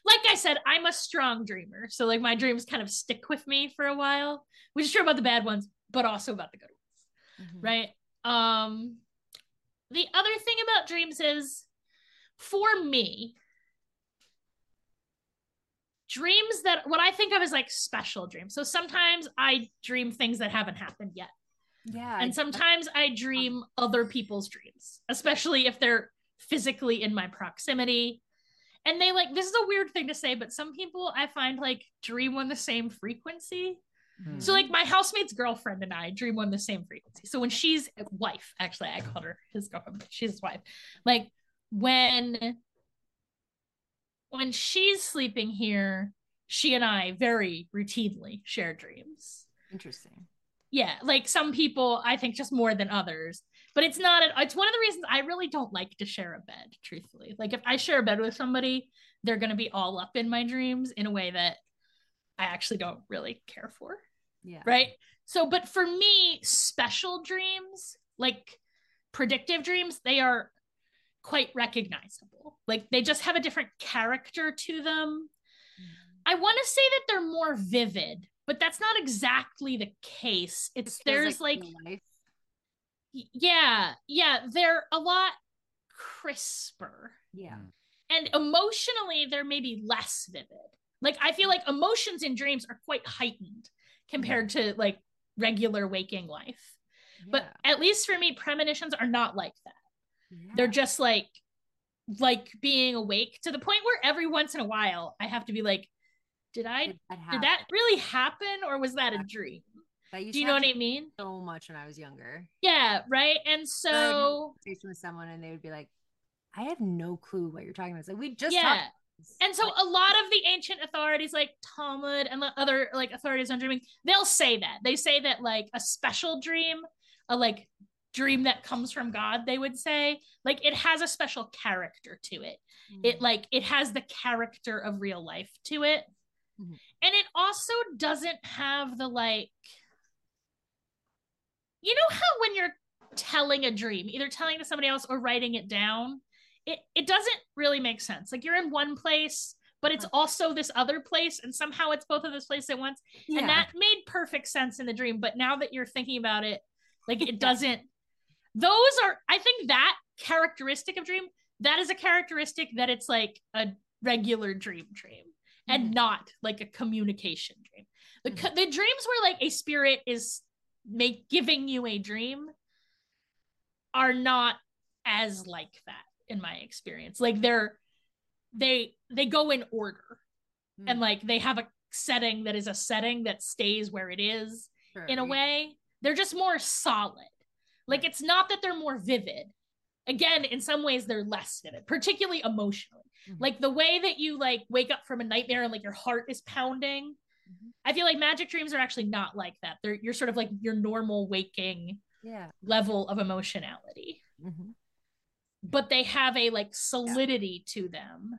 like I said, I'm a strong dreamer. So like my dreams kind of stick with me for a while, which is true about the bad ones, but also about the good ones. Mm-hmm. Right? Um the other thing about dreams is for me, dreams that what I think of as like special dreams. So sometimes I dream things that haven't happened yet. Yeah. And sometimes I dream other people's dreams, especially if they're physically in my proximity. And they like this is a weird thing to say, but some people I find like dream on the same frequency. Mm-hmm. So like my housemate's girlfriend and I dream on the same frequency. So when she's wife, actually I called her his girlfriend, she's his wife. Like when when she's sleeping here, she and I very routinely share dreams. Interesting. Yeah, like some people, I think just more than others. But it's not. It's one of the reasons I really don't like to share a bed. Truthfully, like if I share a bed with somebody, they're going to be all up in my dreams in a way that I actually don't really care for. Yeah. Right. So, but for me, special dreams, like predictive dreams, they are quite recognizable. Like they just have a different character to them. Mm-hmm. I want to say that they're more vivid, but that's not exactly the case. It's it there's like, like yeah, yeah, they're a lot crisper. Yeah. Mm. And emotionally, they're maybe less vivid. Like I feel like emotions in dreams are quite heightened compared to like regular waking life. Yeah. But at least for me, premonitions are not like that. Yeah. They're just like like being awake to the point where every once in a while I have to be like, did I did that, did that really happen or was that a dream? That Do you know what I mean? So much when I was younger. Yeah, right. And so conversation with someone and they would be like, I have no clue what you're talking about. So we just yeah. And so a lot of the ancient authorities like Talmud and the other like authorities on dreaming, they'll say that. They say that like a special dream, a like dream that comes from God, they would say, like it has a special character to it. Mm-hmm. It like it has the character of real life to it. Mm-hmm. And it also doesn't have the like you know how when you're telling a dream, either telling to somebody else or writing it down, it, it doesn't really make sense. Like you're in one place, but it's also this other place, and somehow it's both of those places at once. Yeah. And that made perfect sense in the dream. But now that you're thinking about it, like it doesn't. Those are, I think, that characteristic of dream. That is a characteristic that it's like a regular dream dream and mm-hmm. not like a communication dream. The, mm-hmm. the dreams where like a spirit is make giving you a dream are not as like that in my experience like they're they they go in order mm. and like they have a setting that is a setting that stays where it is sure. in a way they're just more solid like it's not that they're more vivid again in some ways they're less vivid particularly emotionally mm-hmm. like the way that you like wake up from a nightmare and like your heart is pounding mm-hmm. i feel like magic dreams are actually not like that they're you're sort of like your normal waking yeah level of emotionality mm-hmm but they have a like solidity yeah. to them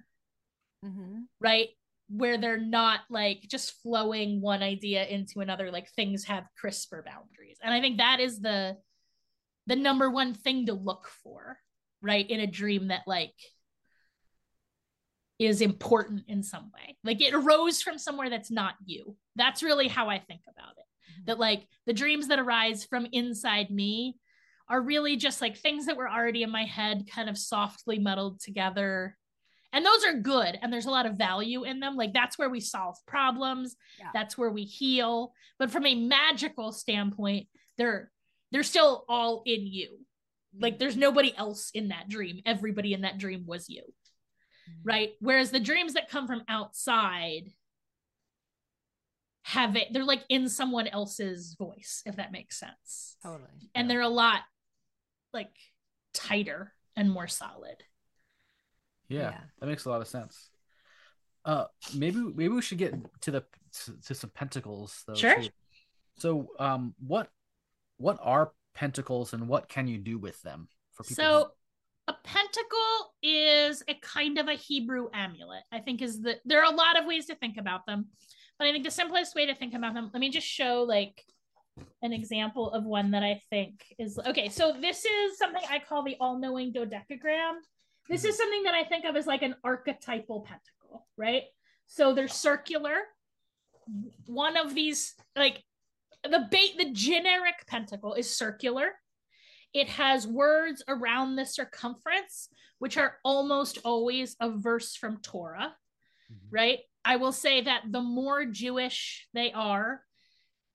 mm-hmm. right where they're not like just flowing one idea into another like things have crisper boundaries and i think that is the the number one thing to look for right in a dream that like is important in some way. Like it arose from somewhere that's not you. That's really how i think about it. Mm-hmm. that like the dreams that arise from inside me are really just like things that were already in my head kind of softly muddled together. And those are good and there's a lot of value in them. Like that's where we solve problems. Yeah. that's where we heal. But from a magical standpoint they're they're still all in you. Like there's nobody else in that dream. Everybody in that dream was you. mm-hmm. Right whereas the dreams that come from outside have it they're like in someone else's voice if that makes sense totally and yeah. they're a lot like tighter and more solid. Yeah, yeah, that makes a lot of sense. Uh, maybe maybe we should get to the to, to some pentacles though. Sure. Too. So, um, what what are pentacles and what can you do with them for people? So, who... a pentacle is a kind of a Hebrew amulet. I think is the there are a lot of ways to think about them, but I think the simplest way to think about them. Let me just show like an example of one that I think is okay. So this is something I call the all-knowing dodecagram. This is mm-hmm. something that I think of as like an archetypal pentacle, right? So they're circular. One of these, like the bait, the generic pentacle is circular. It has words around the circumference, which are almost always a verse from Torah, mm-hmm. right? I will say that the more Jewish they are,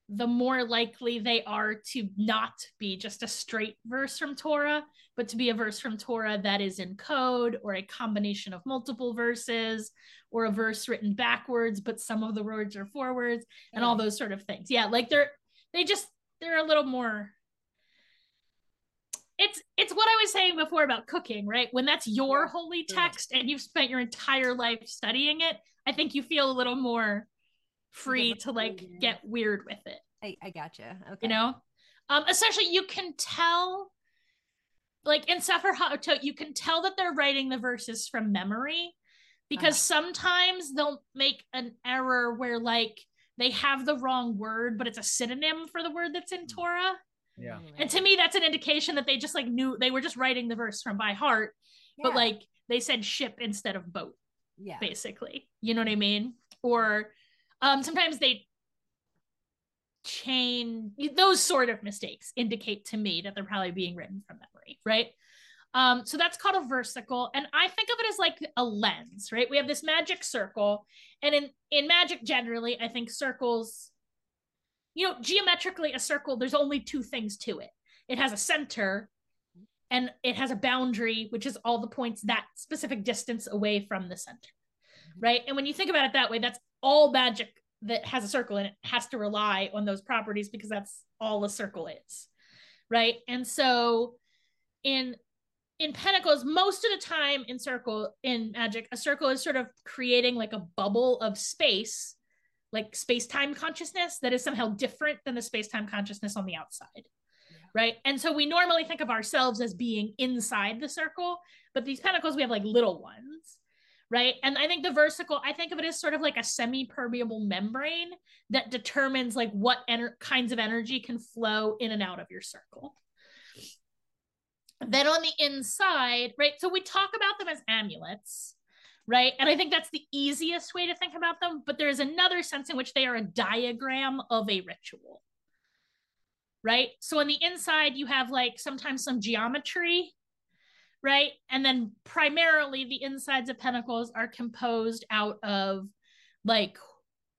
the more likely they are to not be just a straight verse from Torah, but to be a verse from Torah that is in code or a combination of multiple verses or a verse written backwards, but some of the words are forwards and all those sort of things. Yeah, like they're they just they're a little more it's it's what I was saying before about cooking, right? When that's your holy text and you've spent your entire life studying it, I think you feel a little more free to like get weird with it. I, I gotcha. Okay. You know? Um, essentially you can tell like in Sefer HaOtot, you can tell that they're writing the verses from memory because uh-huh. sometimes they'll make an error where like they have the wrong word, but it's a synonym for the word that's in mm. Torah. Yeah. And to me, that's an indication that they just like knew they were just writing the verse from by heart, yeah. but like they said ship instead of boat. Yeah. Basically. You know what I mean? Or um sometimes they chain those sort of mistakes indicate to me that they're probably being written from memory, right? Um, so that's called a versicle. And I think of it as like a lens, right? We have this magic circle. And in, in magic generally, I think circles you know, geometrically, a circle, there's only two things to it it has a center and it has a boundary, which is all the points that specific distance away from the center. Mm-hmm. Right. And when you think about it that way, that's all magic that has a circle and it has to rely on those properties because that's all a circle is. Right. And so in in pentacles most of the time in circle in magic a circle is sort of creating like a bubble of space like space-time consciousness that is somehow different than the space-time consciousness on the outside yeah. right? And so we normally think of ourselves as being inside the circle but these pentacles we have like little ones right? And i think the versicle i think of it as sort of like a semi-permeable membrane that determines like what ener- kinds of energy can flow in and out of your circle. Then on the inside right? So we talk about them as amulets right? And I think that's the easiest way to think about them. But there's another sense in which they are a diagram of a ritual, right? So on the inside, you have like sometimes some geometry, right? And then primarily the insides of pentacles are composed out of like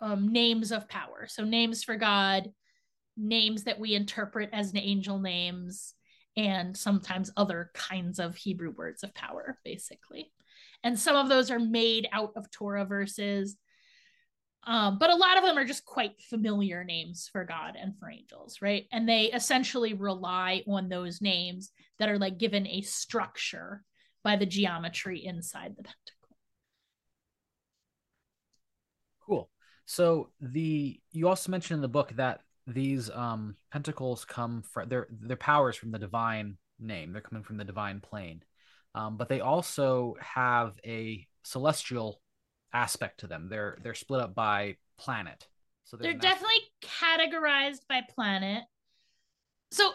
um, names of power. So names for God, names that we interpret as angel names, and sometimes other kinds of Hebrew words of power, basically and some of those are made out of Torah verses. Um, but a lot of them are just quite familiar names for God and for angels, right? And they essentially rely on those names that are like given a structure by the geometry inside the pentacle. Cool. So the you also mentioned in the book that these um pentacles come from their their powers from the divine name. They're coming from the divine plane um, but they also have a celestial aspect to them. They're they're split up by planet. So they're definitely categorized by planet. So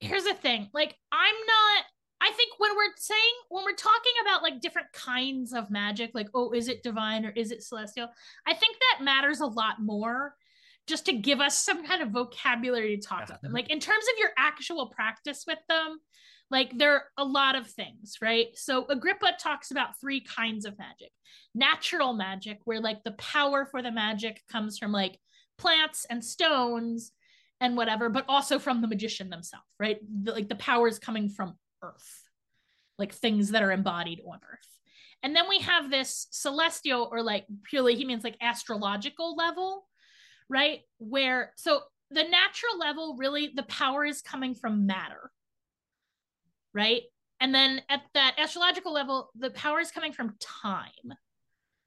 here's the thing: like I'm not. I think when we're saying when we're talking about like different kinds of magic, like oh, is it divine or is it celestial? I think that matters a lot more just to give us some kind of vocabulary to talk yeah. about them. Like in terms of your actual practice with them, like there are a lot of things, right? So Agrippa talks about three kinds of magic. Natural magic, where like the power for the magic comes from like plants and stones and whatever, but also from the magician themselves, right? The, like the power is coming from earth, like things that are embodied on earth. And then we have this celestial or like purely, he means like astrological level, right? Where, so the natural level, really, the power is coming from matter right? And then at that astrological level, the power is coming from time,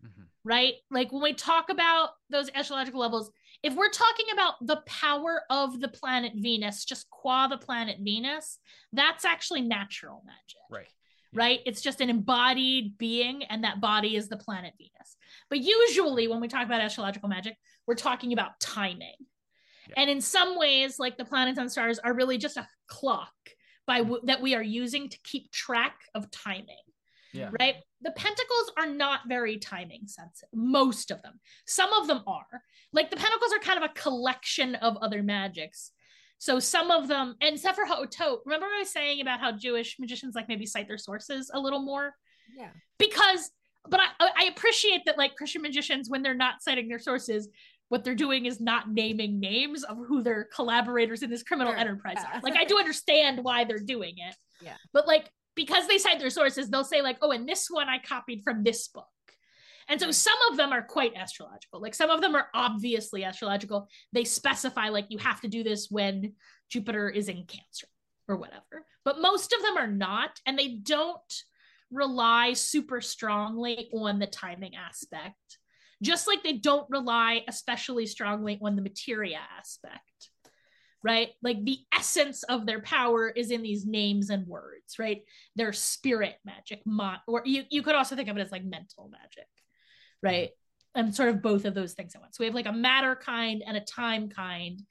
mm-hmm. right? Like when we talk about those astrological levels, if we're talking about the power of the planet Venus, just qua the planet Venus, that's actually natural magic. Right. Right. It's just an embodied being, and that body is the planet Venus. But usually, when we talk about astrological magic, we're talking about timing. Yeah. And in some ways, like the planets and stars are really just a clock by w- that we are using to keep track of timing. Yeah. Right? The pentacles are not very timing sensitive. Most of them. Some of them are. Like the pentacles are kind of a collection of other magics. So some of them, and Sefer HaOtot, remember I was saying about how Jewish magicians like maybe cite their sources a little more? Yeah. Because, but I, I appreciate that like Christian magicians, when they're not citing their sources, what they're doing is not naming names of who their collaborators in this criminal sure. enterprise yeah. are. Like I do understand why they're doing it. Yeah. But like because they cite their sources, they'll say like, "Oh, and this one I copied from this book." And so some of them are quite astrological. Like some of them are obviously astrological. They specify like you have to do this when Jupiter is in Cancer. or whatever. But most of them are not, and they don't rely super strongly on the timing aspect, just like they don't rely especially strongly on the materia aspect, right? Like the essence of their power is in these names and words, right? Their spirit magic, or you, you could also think of it as like mental magic, right? And sort of both of those things at once. So we have like a matter kind and a time kind,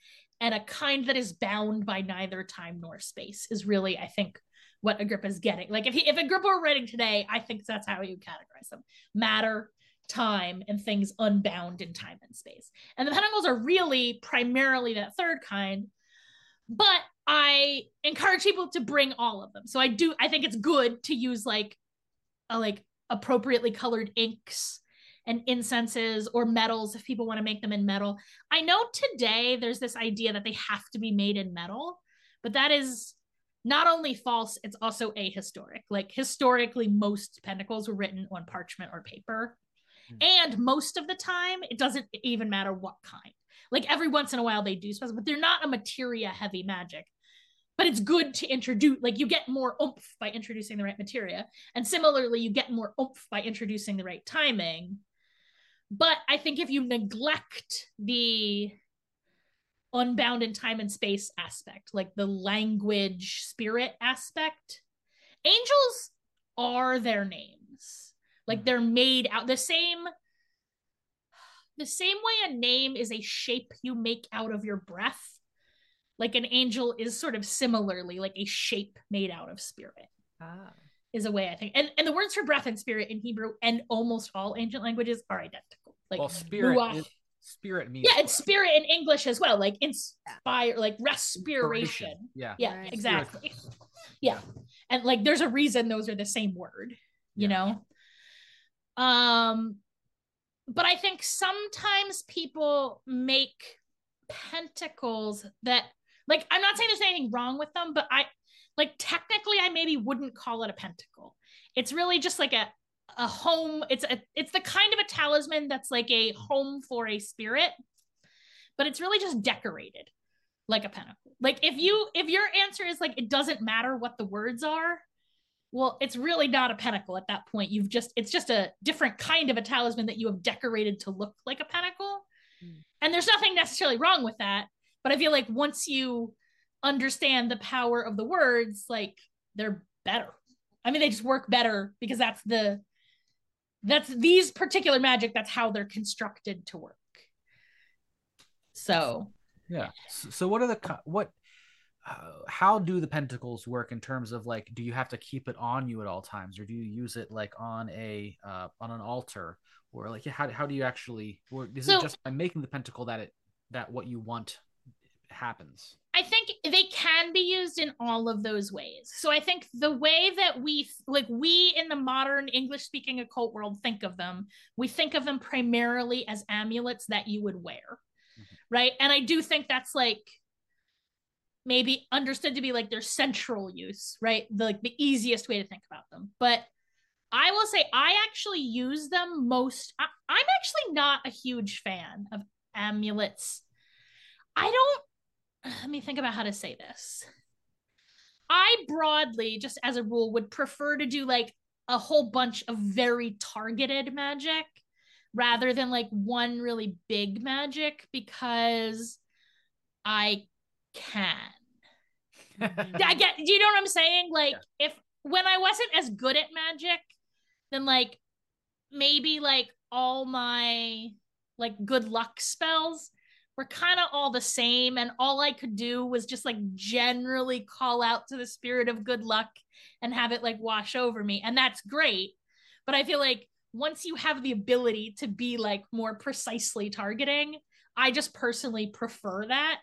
and a kind that is bound by neither time nor space is really, I think, what Agrippa is getting. Like if he if Agrippa were writing today, I think that's how would categorize them: matter, time, and things unbound in time and space. And the pentacles are really primarily that third kind. But I encourage people to bring all of them. So I do. I think it's good to use like a like appropriately colored inks and incenses or metals if people want to make them in metal. I know today there's this idea that they have to be made in metal, but that is not only false, it's also ahistoric. Like historically, most pentacles were written on parchment or paper. Mm. And most of the time, it doesn't even matter what kind. Like every once in a while they do special, but they're not a materia heavy magic. But it's good to introduce, like you get more oomph by introducing the right materia. And similarly, you get more oomph by introducing the right timing. But I think if you neglect the unbound in time and space aspect, like the language spirit aspect. Angels are their names. Like mm. they're made out the same the same way a name is a shape you make out of your breath. Like an angel is sort of similarly like a shape made out of spirit. Ah. Is a way I think. And and the words for breath and spirit in Hebrew and almost all ancient languages are identical. Like well, spirit is, spirit means yeah, it's spirit in English as well, like inspire, like respiration. Yeah, yeah, right. exactly. Spirit. Yeah, and like there's a reason those are the same word, you yeah. know. Um, but I think sometimes people make pentacles that like I'm not saying there's anything wrong with them, but I like technically I maybe wouldn't call it a pentacle. It's really just like a a home it's a it's the kind of a talisman that's like a home for a spirit but it's really just decorated like a pentacle like if you if your answer is like it doesn't matter what the words are well it's really not a pentacle at that point. You've just it's just a different kind of a talisman that you have decorated to look like a pentacle. Mm. and there's nothing necessarily wrong with that. But i feel like once you understand the power of the words like they're better. I mean they just work better because that's the that's these particular magic that's how they're constructed to work. So. Yeah. So what are the what how do the pentacles work in terms of like do you have to keep it on you at all times or do you use it like on a uh, on an altar or like how, how do you actually or is so, it just by making the pentacle that it that what you want happens I think they can be used in all of those ways. So I think the way that we like we in the modern English speaking occult world think of them, we think of them primarily as amulets that you would wear. Mm-hmm. Right? And I do think that's like maybe understood to be like their central use, right? The like the easiest way to think about them. But I will say I actually use them most I, I'm actually not a huge fan of amulets. I don't let me think about how to say this. I broadly, just as a rule, would prefer to do like a whole bunch of very targeted magic rather than like one really big magic because I can. I get, do you know what I'm saying? Like, yeah. if when I wasn't as good at magic, then like maybe like all my like good luck spells were kind of all the same and all i could do was just like generally call out to the spirit of good luck and have it like wash over me and that's great but i feel like once you have the ability to be like more precisely targeting i just personally prefer that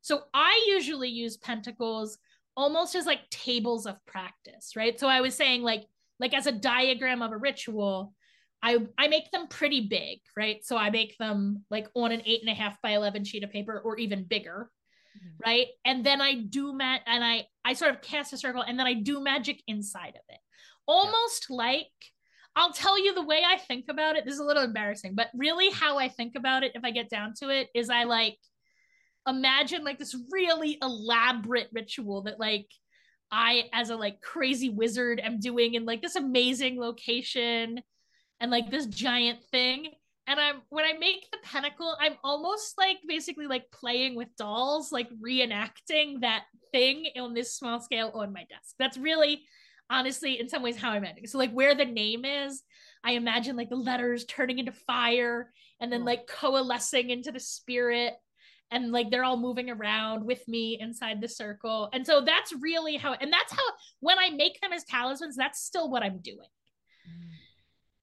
so i usually use pentacles almost as like tables of practice right so i was saying like like as a diagram of a ritual I I make them pretty big, right? So I make them like on an eight and a half by eleven sheet of paper or even bigger, mm-hmm. right? And then I do mat and I I sort of cast a circle and then I do magic inside of it, almost yeah. like I'll tell you the way I think about it. This is a little embarrassing, but really how I think about it, if I get down to it, is I like imagine like this really elaborate ritual that like I, as a like crazy wizard, am doing in like this amazing location and like this giant thing. And I'm when I make the pentacle, I'm almost like basically like playing with dolls, like reenacting that thing on this small scale on my desk. That's really honestly in some ways how I'm ending. So like where the name is, I imagine like the letters turning into fire and then mm. like coalescing into the spirit and like they're all moving around with me inside the circle. And so that's really how and that's how when I make them as talismans, that's still what I'm doing. Mm.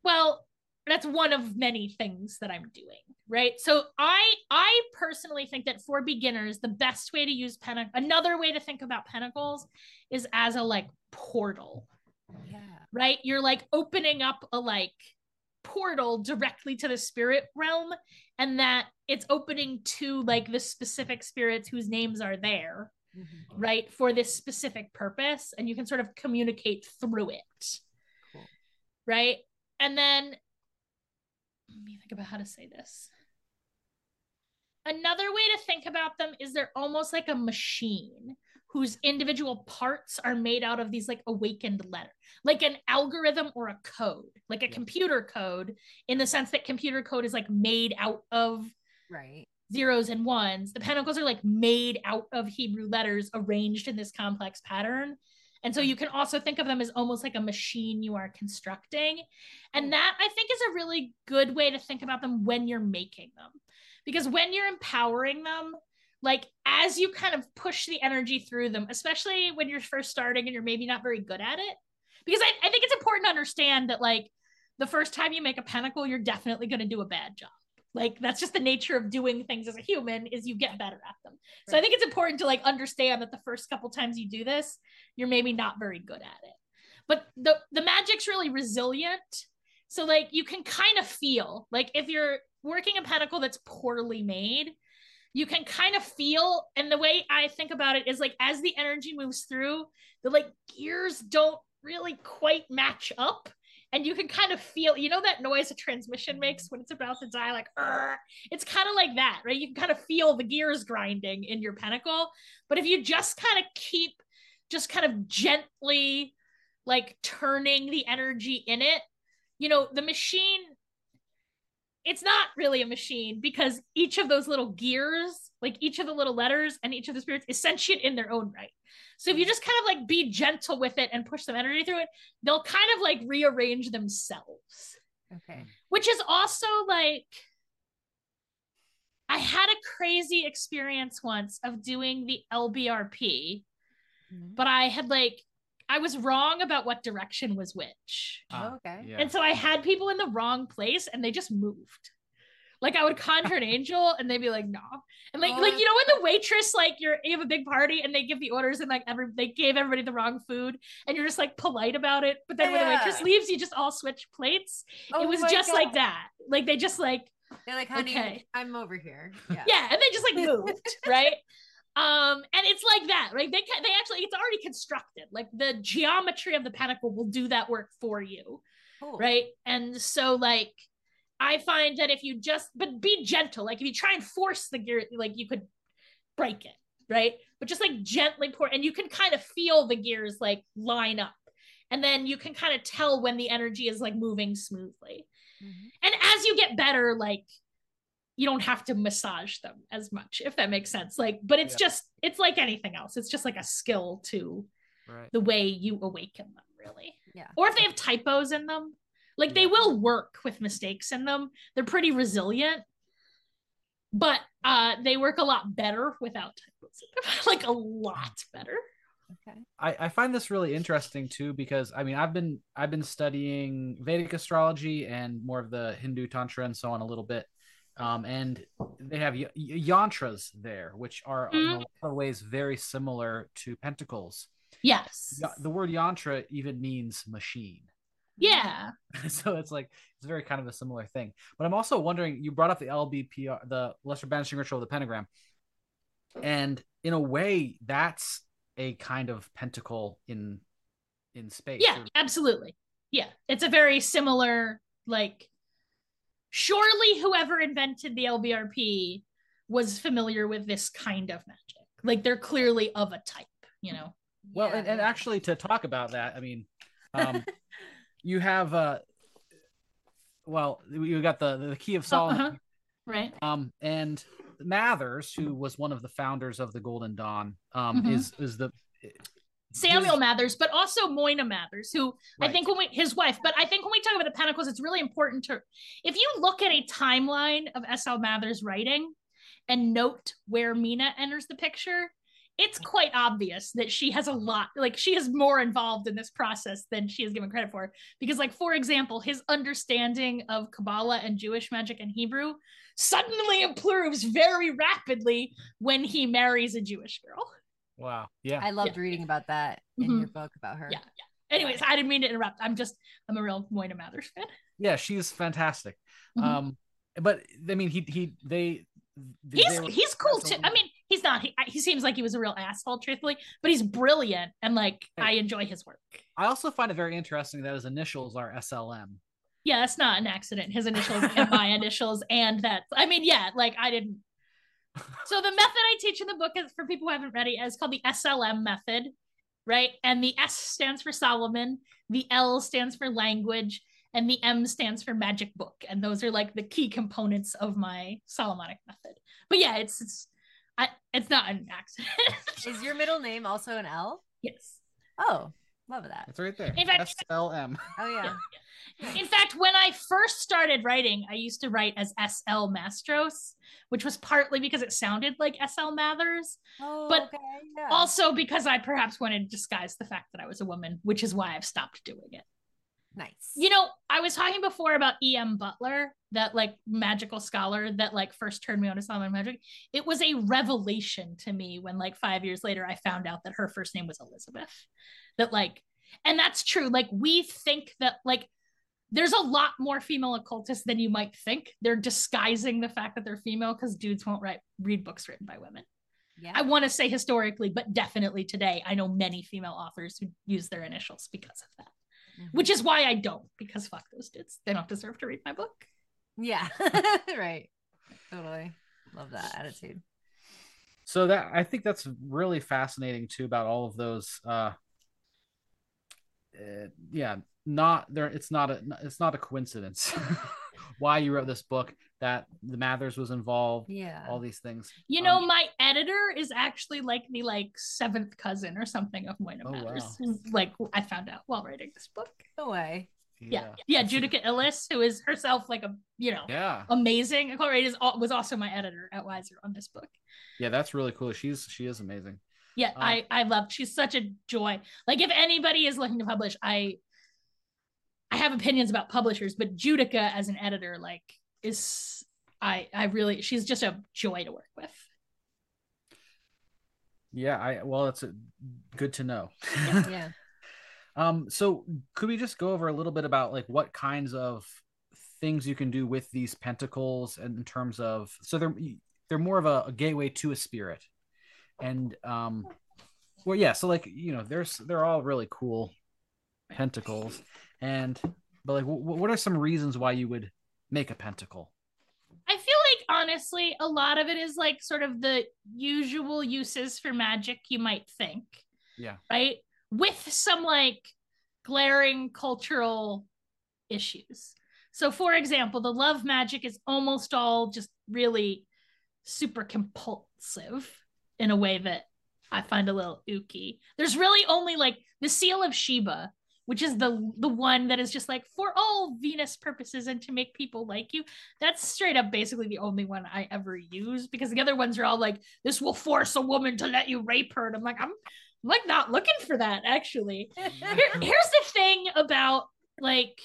Well, that's one of many things that I'm doing, right? So I I personally think that for beginners, the best way to use pentacle, another way to think about pentacles is as a like portal. Yeah. Right? You're like opening up a like portal directly to the spirit realm and that it's opening to like the specific spirits whose names are there. Mm-hmm. Right? For this specific purpose and you can sort of communicate through it. Cool. Right? And then let me think about how to say this. Another way to think about them is they're almost like a machine whose individual parts are made out of these like awakened letter, like an algorithm or a code, like a computer code, in the sense that computer code is like made out of right zeros and ones. The pentacles are like made out of Hebrew letters arranged in this complex pattern. And so you can also think of them as almost like a machine you are constructing. And that I think is a really good way to think about them when you're making them. Because when you're empowering them, like as you kind of push the energy through them, especially when you're first starting and you're maybe not very good at it. Because I, I think it's important to understand that like the first time you make a pentacle, you're definitely going to do a bad job like that's just the nature of doing things as a human is you get better at them right. so i think it's important to like understand that the first couple times you do this you're maybe not very good at it but the the magic's really resilient so like you can kind of feel like if you're working a pentacle that's poorly made you can kind of feel and the way i think about it is like as the energy moves through the like gears don't really quite match up and you can kind of feel you know that noise a transmission makes when it's about to die like it's kind of like that right? You can kind of feel the gears grinding in your pentacle but if you just kind of keep just kind of gently like turning the energy in it you know the machine it's not really a machine because each of those little gears like each of the little letters and each of the spirits is sentient in their own right so if you just kind of like be gentle with it and push some energy through it, they'll kind of like rearrange themselves. Okay. Which is also like I had a crazy experience once of doing the LBRP, mm-hmm. but I had like I was wrong about what direction was which. Ah, oh, okay. Yeah. And so I had people in the wrong place and they just moved. Like I would conjure an angel and they'd be like, no. And like, oh, like you know, when the waitress, like you're you have a big party and they give the orders and like every they gave everybody the wrong food and you're just like polite about it. But then yeah. when the waitress leaves, you just all switch plates. Oh it was just God. like that. Like they just like they're like, honey, okay. I'm over here. Yeah. yeah. And they just like moved, right? Um, and it's like that, right? They can, they actually it's already constructed. Like the geometry of the pentacle will do that work for you. Cool. Right. And so like I find that if you just but be gentle, like if you try and force the gear, like you could break it, right? But just like gently pour, and you can kind of feel the gears like line up, and then you can kind of tell when the energy is like moving smoothly. Mm-hmm. And as you get better, like you don't have to massage them as much, if that makes sense. Like, but it's yeah. just it's like anything else. It's just like a skill to right. the way you awaken them, really. Yeah. Or if they have typos in them, like yeah. they will work with mistakes in them. They're pretty resilient, but uh, they work a lot better without typos. like a lot better. Okay. I, I find this really interesting too because I mean I've been I've been studying Vedic astrology and more of the Hindu tantra and so on a little bit, um, and they have y- yantras there, which are mm-hmm. in a lot of ways very similar to pentacles. Yes. The word yantra even means machine. Yeah. so it's like it's very kind of a similar thing. But I'm also wondering. You brought up the LBPR, the Lesser Banishing Ritual of the Pentagram, and in a way, that's a kind of pentacle in in space. Yeah, or... absolutely. Yeah, it's a very similar like. Surely, whoever invented the LBRP was familiar with this kind of magic. Like they're clearly of a type, you know. Well, yeah, and, and actually to talk about that, I mean, um, you have uh, well, you got the the key of Solomon, uh-huh. right? Um, and Mathers, who was one of the founders of the Golden Dawn, um, mm-hmm. is is the Samuel Mathers, but also Moina Mathers, who right. I think when we his wife, but I think when we talk about the Pentacles, it's really important to if you look at a timeline of S.L. Mathers writing and note where Mina enters the picture, it's quite obvious that she has a lot like she is more involved in this process than she is given credit for because like for example his understanding of kabbalah and jewish magic and hebrew suddenly improves very rapidly when he marries a jewish girl wow yeah i loved yeah. reading about that in mm-hmm. your book about her yeah, yeah anyways i didn't mean to interrupt i'm just i'm a real moina mathers fan yeah she's fantastic mm-hmm. um but i mean he he they he's he's cool too. I mean, he's not. He, he seems like he was a real asshole, truthfully, but he's brilliant and like I enjoy his work. I also find it very interesting that his initials are SLM. Yeah, that's not an accident. His initials and my initials, and that. I mean, yeah, like I didn't. So the method I teach in the book is for people who haven't read it is called the SLM method, right? And the S stands for Solomon, the L stands for language, and the M stands for magic book. And those are like the key components of my Solomonic method. But yeah, it's it's I, it's not an accident. Is your middle name also an L? Yes. Oh, love that. It's right there. In fact, SLM. Oh yeah. In fact, when I first started writing, I used to write as SL Mastros, which was partly because it sounded like SL Mathers, oh, but okay, yeah. also because I perhaps wanted to disguise the fact that I was a woman, which is why I've stopped doing it. Nice. You know, I was talking before about E.M. Butler, that like magical scholar that like first turned me on to Solomon magic. It was a revelation to me when like five years later I found out that her first name was Elizabeth. That like, and that's true. Like we think that like there's a lot more female occultists than you might think. They're disguising the fact that they're female because dudes won't write read books written by women. Yeah. I want to say historically, but definitely today, I know many female authors who use their initials because of that mm-hmm. which is why I don't, because fuck those dudes. They don't deserve to read my book. Yeah. right. Totally. Love that attitude. So that I think that's really fascinating too about all of those uh, uh yeah, not there it's not a it's not a coincidence why you wrote this book that the Mathers was involved. Yeah. All these things. You know, um, my editor is actually like the like seventh cousin or something of Moina oh, Mathers. Wow. Like I found out while writing this book. No way. Yeah. Yeah. yeah Judika Illes, who is herself like a, you know, yeah, amazing. Is, was also my editor at Weiser on this book. Yeah, that's really cool. She's, she is amazing. Yeah. Um, I, I love, she's such a joy. Like if anybody is looking to publish, I, I have opinions about publishers, but Judika as an editor, like is I I really she's just a joy to work with. Yeah, I well, it's a, good to know. yeah. um. So, could we just go over a little bit about like what kinds of things you can do with these pentacles, and in terms of so they're they're more of a, a gateway to a spirit, and um, well, yeah. So like you know, there's they're all really cool pentacles, and but like, w- what are some reasons why you would make a pentacle? I feel like honestly, a lot of it is like sort of the usual uses for magic you might think. Yeah. Right? With some like glaring cultural issues. So, for example, the love magic is almost all just really super compulsive in a way that I find a little ooky. There's really only like the seal of Sheba which is the the one that is just like for all Venus purposes and to make people like you. That's straight up basically the only one I ever use because the other ones are all like this will force a woman to let you rape her, and I'm like I'm, I'm like not looking for that actually. Here, here's the thing about like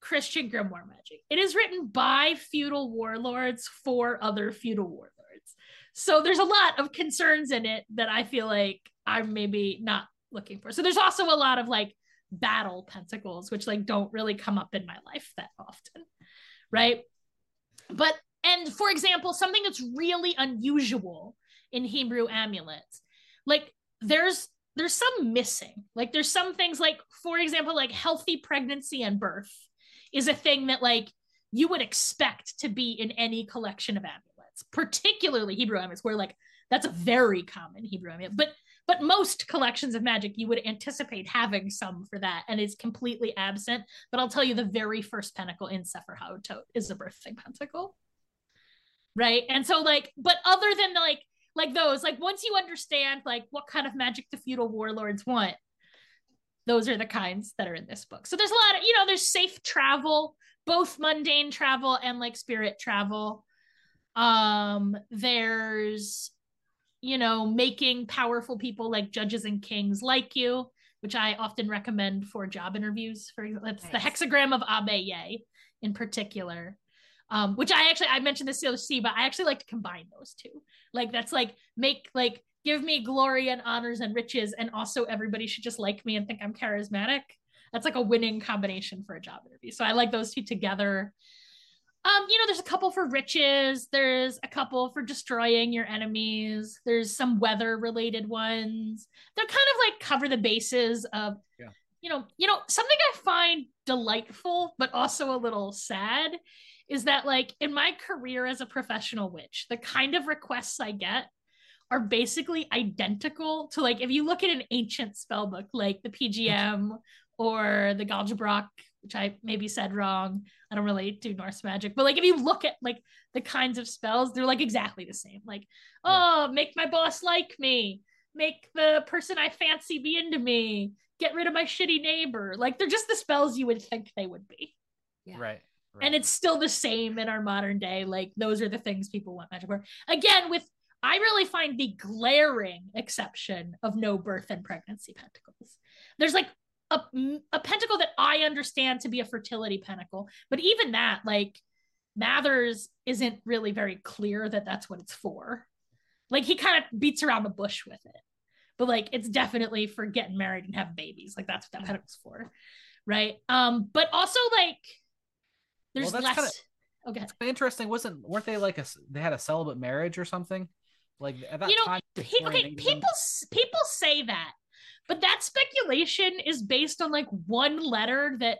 Christian grimoire magic. It is written by feudal warlords for other feudal warlords. So there's a lot of concerns in it that I feel like I'm maybe not looking for. So there's also a lot of like battle pentacles, which like don't really come up in my life that often. Right. But, and for example, something that's really unusual in Hebrew amulets, like there's, there's some missing. Like there's some things like, for example, like healthy pregnancy and birth is a thing that like you would expect to be in any collection of amulets, particularly Hebrew amulets, where like that's a very common Hebrew amulet. But but most collections of magic you would anticipate having some for that and it's completely absent. But i'll tell you the very first pentacle in Sefer is a birthing pentacle. Right? And so like but other than like like those like once you understand like what kind of magic the feudal warlords want those are the kinds that are in this book. So there's a lot of you know there's safe travel both mundane travel and like spirit travel. Um there's you know making powerful people like judges and kings like you which i often recommend for job interviews for that's nice. the hexagram of Abe in particular um, which I actually I mentioned the COC, but I actually like to combine those two. Like that's like make like give me glory and honors and riches, and also everybody should just like me and think I'm charismatic. That's like a winning combination for a job interview. So I like those two together. Um, you know, there's a couple for riches, there's a couple for destroying your enemies, there's some weather related ones. They're kind of like cover the bases of yeah. you know, you know, something I find delightful but also a little sad is that like in my career as a professional witch, the kind of requests I get are basically identical to like if you look at an ancient spell book like the PGM or the Galdrabók, which I maybe said wrong. I don't really do Norse magic, but like if you look at like the kinds of spells, they're like exactly the same. Like, oh, make my boss like me, make the person I fancy be into me, get rid of my shitty neighbor. Like they're just the spells you would think they would be. Yeah. Right. Right. And it's still the same in our modern day. Like those are the things people want magic for. Again, with I really find the glaring exception of no birth and pregnancy pentacles. There's like a, a pentacle that I understand to be a fertility pentacle, but even that, like Mathers isn't really very clear that that's what it's for. Like he kind of beats around the bush with it, but like it's definitely for getting married and have babies. Like that's what that pentacle's for, right? Um, but also like there's well, less. Kinda, okay, it's interesting. Wasn't weren't they like a they had a celibate marriage or something? Like at that you know, time, pe- okay, people people say that, but that speculation is based on like one letter that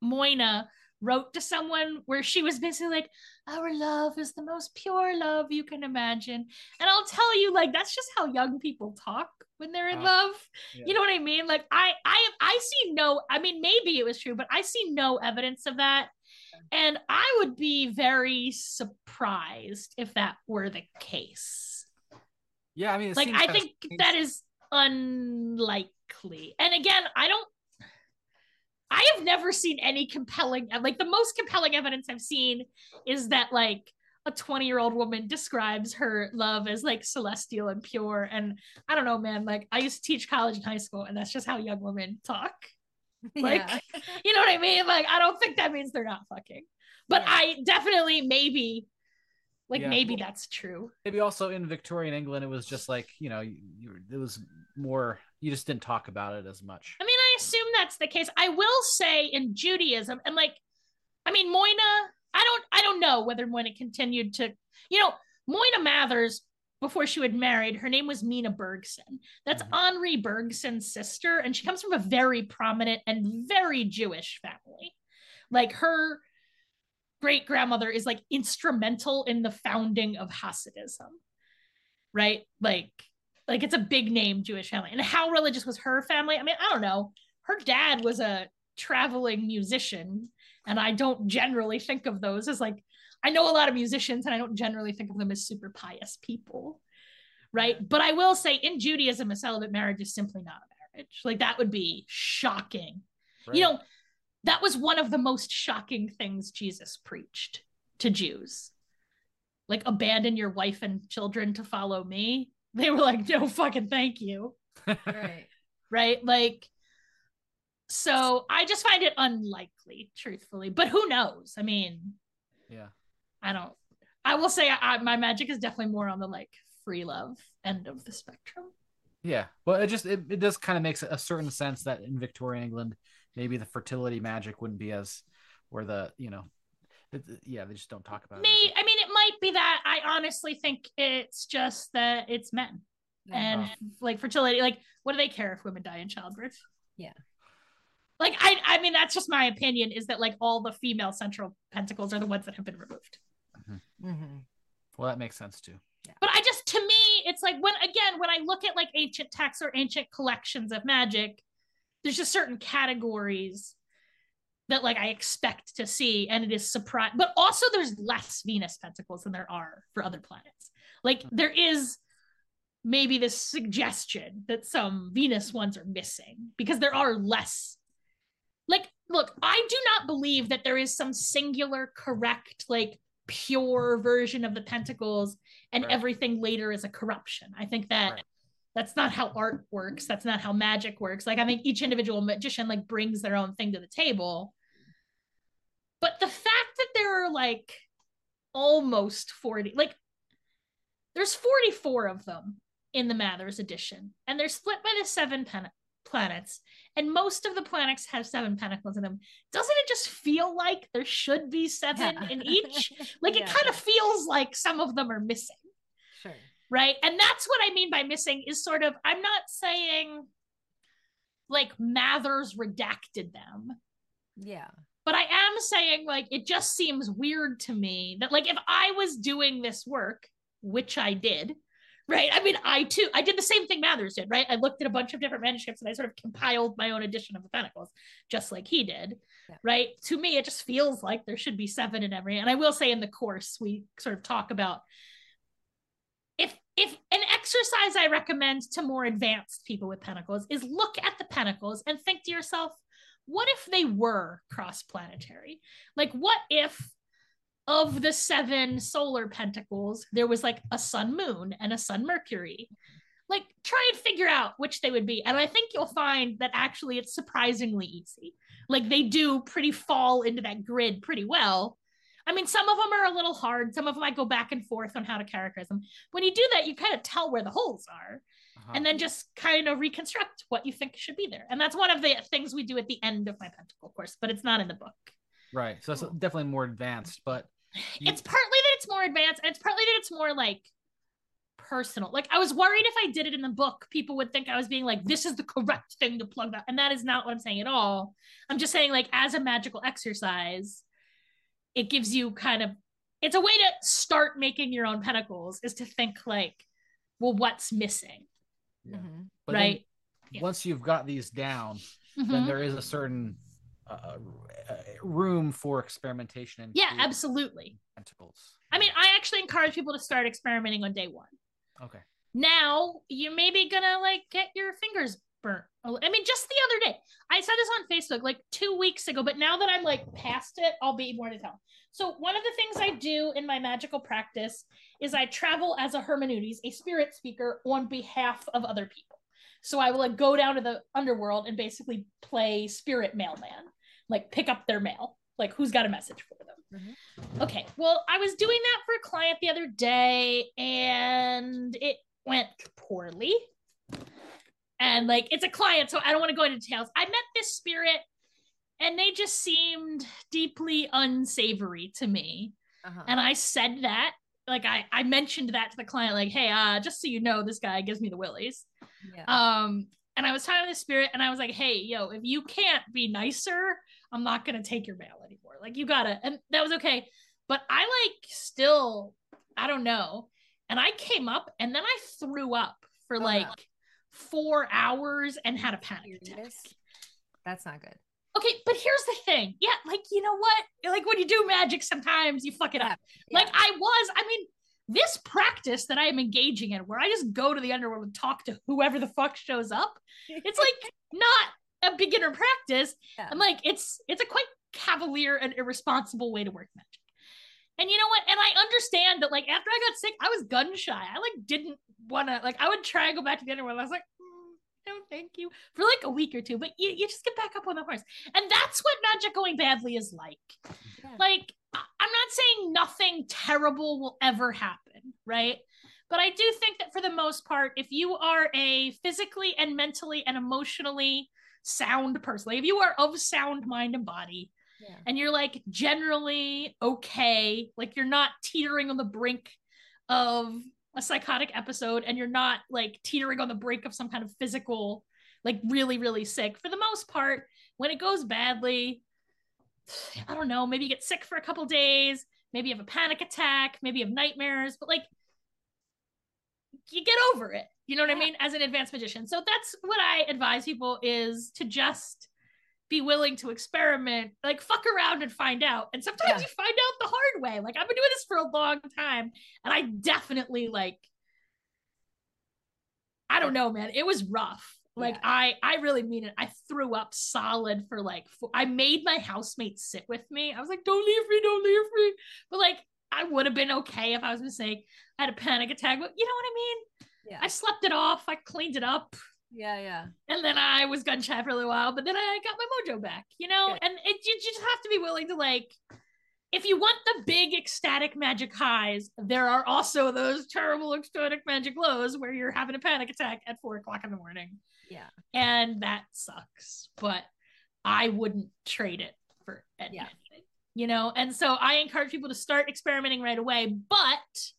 Moina wrote to someone where she was basically like, Our love is the most pure love you can imagine. And I'll tell you, like, that's just how young people talk when they're in uh, love. Yeah. You know what I mean? Like, I I I see no, I mean, maybe it was true, but I see no evidence of that. And I would be very surprised if that were the case. Yeah, I mean, like I think that is unlikely. And again, I don't I have never seen any compelling like the most compelling evidence I've seen is that like a 20 year old woman describes her love as like celestial and pure and I don't know man like I used to teach college and high school and that's just how young women talk like yeah. you know what I mean like I don't think that means they're not fucking but yeah. I definitely maybe like yeah. maybe that's true. Maybe also in victorian england it was just like you know you, you, it was more you just didn't talk about it as much. I mean i assume that's the case. I will say in judaism and like i mean moina i don't i don't know whether moina continued to you know moina mathers before she had married her name was mina bergson. That's mm-hmm. henri bergson's sister and she comes from a very prominent and very jewish family. Like her great grandmother is like instrumental in the founding of Hasidism, right? Like, like it's a big name Jewish family. And how religious was her family? I mean, I don't know. Her dad was a traveling musician, and I don't generally think of those as like I know a lot of musicians, and I don't generally think of them as super pious people, right? But I will say, in Judaism, a celibate marriage is simply not a marriage. Like that would be shocking. Right. You know, that was one of the most shocking things Jesus preached to Jews. Like, abandon your wife and children to follow me. They were like, no fucking thank you. right. Right. Like, so I just find it unlikely, truthfully. But who knows? I mean, yeah. I don't, I will say I, my magic is definitely more on the like free love end of the spectrum. Yeah. Well, it just, it, it does kind of makes a certain sense that in Victorian England, maybe the fertility magic wouldn't be as where the you know yeah they just don't talk about me it i mean it might be that i honestly think it's just that it's men and uh-huh. like fertility like what do they care if women die in childbirth yeah like i i mean that's just my opinion is that like all the female central pentacles are the ones that have been removed mm-hmm. Mm-hmm. well that makes sense too yeah. but i just to me it's like when again when I look at like ancient texts or ancient collections of magic, there's just certain categories that like I expect to see, and it is surprise. But also, there's less Venus pentacles than there are for other planets. Like hmm. there is maybe this suggestion that some Venus ones are missing because there are less. Like, look, I do not believe that there is some singular correct, like pure version of the pentacles and right. everything later is a corruption. I think that right. That's not how art works. That's not how magic works. Like I think each individual magician like brings their own thing to the table. But the fact that there are like almost 40, like there's 44 of them in the Mathers edition, and they're split by the seven pen- planets, and most of the planets have seven pentacles in them. Doesn't it just feel like there should be seven yeah. in each? Like yeah. it kind of feels like some of them are missing. Sure. Right. And that's what I mean by missing is sort of, I'm not saying like Mathers redacted them. Yeah. But I am saying like it just seems weird to me that like if I was doing this work, which I did, right? I mean, I too, I did the same thing Mathers did, right? I looked at a bunch of different manuscripts and I sort of compiled my own edition of the Pentacles, just like he did, yeah. right? To me, it just feels like there should be seven in every. And I will say in the course, we sort of talk about if an exercise I recommend to more advanced people with Pentacles is look at the Pentacles and think to yourself, what if they were cross planetary? Like, what if of the seven solar pentacles, there was like a sun moon and a sun Mercury. Like, try and figure out which they would be. And I think you'll find that actually it's surprisingly easy. Like, they do pretty fall into that grid pretty well. I mean, some of them are a little hard. Some of them I go back and forth on how to characterize them. When you do that, you kind of tell where the holes are uh-huh. and then just kind of reconstruct what you think should be there. And that's one of the things we do at the end of my pentacle course, but it's not in the book. Right. So that's definitely more advanced, but it's partly that it's more advanced and it's partly that it's more like personal. Like I was worried if I did it in the book, people would think I was being like, this is the correct thing to plug that. And that is not what I'm saying at all. I'm just saying, like, as a magical exercise, it gives you kind of it's a way to start making your own pentacles is to think like, well, what's missing? Yeah. Mm-hmm. right. Once you've got these down, mm-hmm. then there is a certain uh, room for experimentation and yeah absolutely pentacles i mean i actually encourage people to start experimenting on day one okay now you may be gonna like get your fingers burnt. I mean just the other day i said this on facebook like two weeks ago but now that i'm like past it i'll be more to tell so one of the things i do in my magical practice is i travel as a hermeneutes a spirit speaker on behalf of other people. So I will like go down to the underworld and basically play spirit mailman like pick up their mail. Like who's got a message for them? Mm-hmm. okay well i was doing that for a client the other day and it went poorly and like it's a client so i don't want to go into details i met this spirit and they just seemed deeply unsavory to me uh-huh. and i said that like I, I mentioned that to the client like hey uh just so you know this guy gives me the willies yeah. um and i was talking to the spirit and i was like hey yo if you can't be nicer I'm not gonna take your mail anymore. Like you gotta, and that was okay. But I like still, I don't know. And I came up and then I threw up for oh, like. Four hours and had a panic attack. That's not good. Okay, but here's the thing. Yeah, like you know what? Like when you do magic, sometimes you fuck it up. Yeah. Like I was, I mean, this practice that I am engaging in, where I just go to the underworld and talk to whoever the fuck shows up, it's like not a beginner practice. Yeah. I'm like, it's it's a quite cavalier and irresponsible way to work magic. And you know what? And I understand that like after I got sick, I was gun shy. I like didn't want to like I would try and go back to the underworld. I was like, mm, no, thank you for like a week or two, but you, you just get back up on the horse. And that's what magic going badly is like. Yeah. Like I'm not saying nothing terrible will ever happen, right? But I do think that for the most part, if you are a physically and mentally and emotionally sound person. Like if you are of sound mind and body, yeah. and you're like generally okay, like you're not teetering on the brink of a psychotic episode, and you're not like teetering on the brink of some kind of physical, like really, really sick. For the most part, when it goes badly, I don't know, maybe you get sick for a couple days, maybe you have a panic attack, maybe you have nightmares, but like you get over it. You know what yeah. I mean? As an advanced magician. So that's what I advise people is to just be willing to experiment, like fuck around and find out. And sometimes yeah. you find out the hard way. Like I've been doing this for a long time and I definitely like I don't know, man. It was rough. Like yeah. I I really mean it. I threw up solid for like four, I made my housemate sit with me. I was like, "Don't leave me, don't leave me." But like I would have been okay if I was gonna I had a panic attack, but you know what I mean? Yeah. I slept it off. I cleaned it up. Yeah, yeah. And then I was gun chat for a little while, but then I got my mojo back, you know? And it you just have to be willing to like if you want the big ecstatic magic highs, there are also those terrible ecstatic magic lows where you're having a panic attack at four o'clock in the morning. Yeah. And that sucks. But I wouldn't trade it for anything. Yeah. You know, and so I encourage people to start experimenting right away. But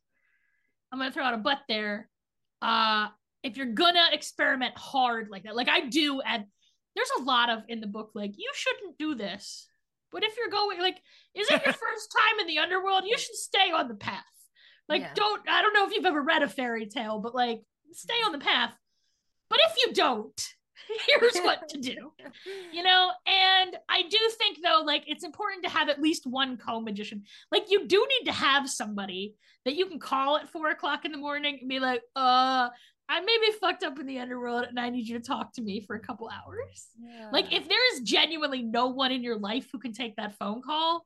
I'm gonna throw out a but there. Uh if you're gonna experiment hard like that, like I do, and there's a lot of in the book, like you shouldn't do this. But if you're going, like, is it your first time in the underworld? You should stay on the path. Like, yeah. don't, I don't know if you've ever read a fairy tale, but like, stay on the path. But if you don't, here's what to do you know and i do think though like it's important to have at least one co-magician like you do need to have somebody that you can call at four o'clock in the morning and be like uh I may be fucked up in the underworld and I need you to talk to me for a couple hours. Yeah. Like, if there is genuinely no one in your life who can take that phone call,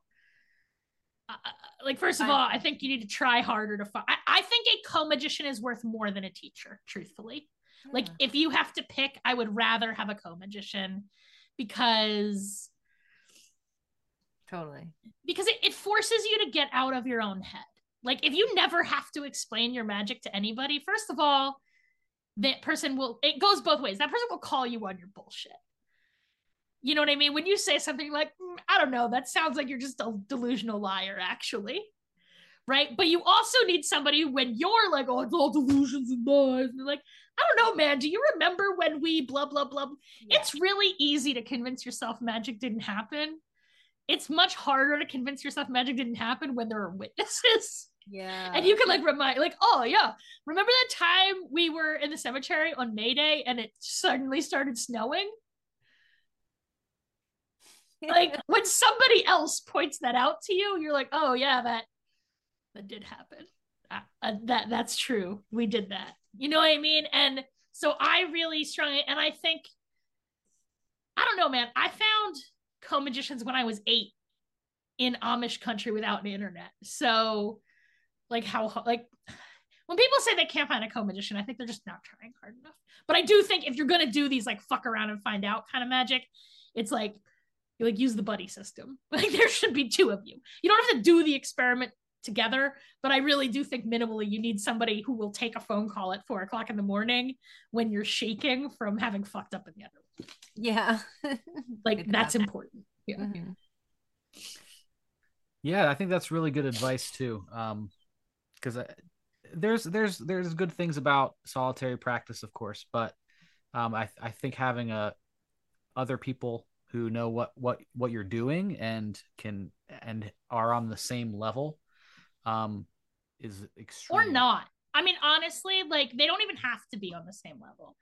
uh, uh like, first of I, all, I think you need to try harder to find. I, I think a co magician is worth more than a teacher, truthfully. Yeah. Like, if you have to pick, I would rather have a co magician because. Totally. Because it, it forces you to get out of your own head. Like, if you never have to explain your magic to anybody, first of all, that person will it goes both ways. That person will call you on your bullshit. You know what i mean? When you say something like mm, i don't know. That sounds like you're just a delusional liar actually. Right? But you also need somebody when you're like oh it's all delusions and lies. And like i don't know man. Do you remember when we blah blah blah? Yeah. it's really easy to convince yourself magic didn't happen. It's much harder to convince yourself magic didn't happen when there are witnesses yeah. And you can like remind, like, oh, yeah. Remember that time we were in the cemetery on May Day and it suddenly started snowing? like when somebody else points that out to you, you're like, oh, yeah, that that did happen. Uh, uh, that that's true. We did that. You know what I mean? And so I really strongly, and I think, I don't know, man. I found co magicians when I was eight in Amish country without an internet. So like how like when people say they can't find a co-magician, I think they're just not trying hard enough. But I do think if you're gonna do these like fuck around and find out kind of magic, it's like you like use the buddy system. Like there should be two of you. You don't have to do the experiment together, but I really do think minimally you need somebody who will take a phone call at four o'clock in the morning when you're shaking from having fucked up in the other. Room. Yeah. like that's important. Yeah. Mm-hmm. Yeah, I think that's really good advice too. Um, because there's there's there's good things about solitary practice, of course, but um, I I think having a other people who know what what what you're doing and can and are on the same level um is extreme or not. I mean honestly like they don't even have to be on the same level.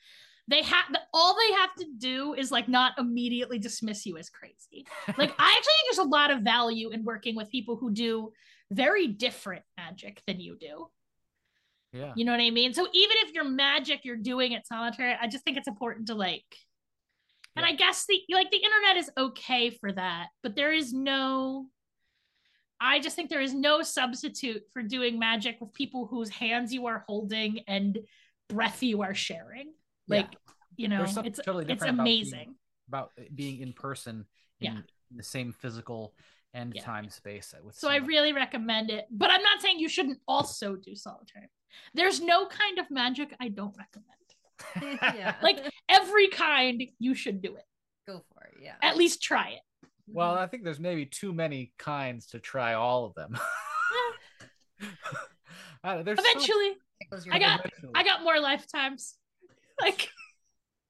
They have all they have to do is like not immediately dismiss you as crazy. Like i actually think there's a lot of value in working with people who do very different magic than you do. Yeah. You know what I mean? So even if your magic you're doing at solitary, I just think it's important to like and yeah. I guess the like the internet is okay for that, but there is no I just think there is no substitute for doing magic with people whose hands you are holding and breath you are sharing. Like, yeah. you know, it's totally it's amazing about being, about being in person in, yeah. in the same physical and yeah. time space with so somebody. i really recommend it but i'm not saying you shouldn't also do solitaire there's no kind of magic i don't recommend yeah. like every kind you should do it go for it yeah at least try it well i think there's maybe too many kinds to try all of them eventually so... i got eventually. i got more lifetimes like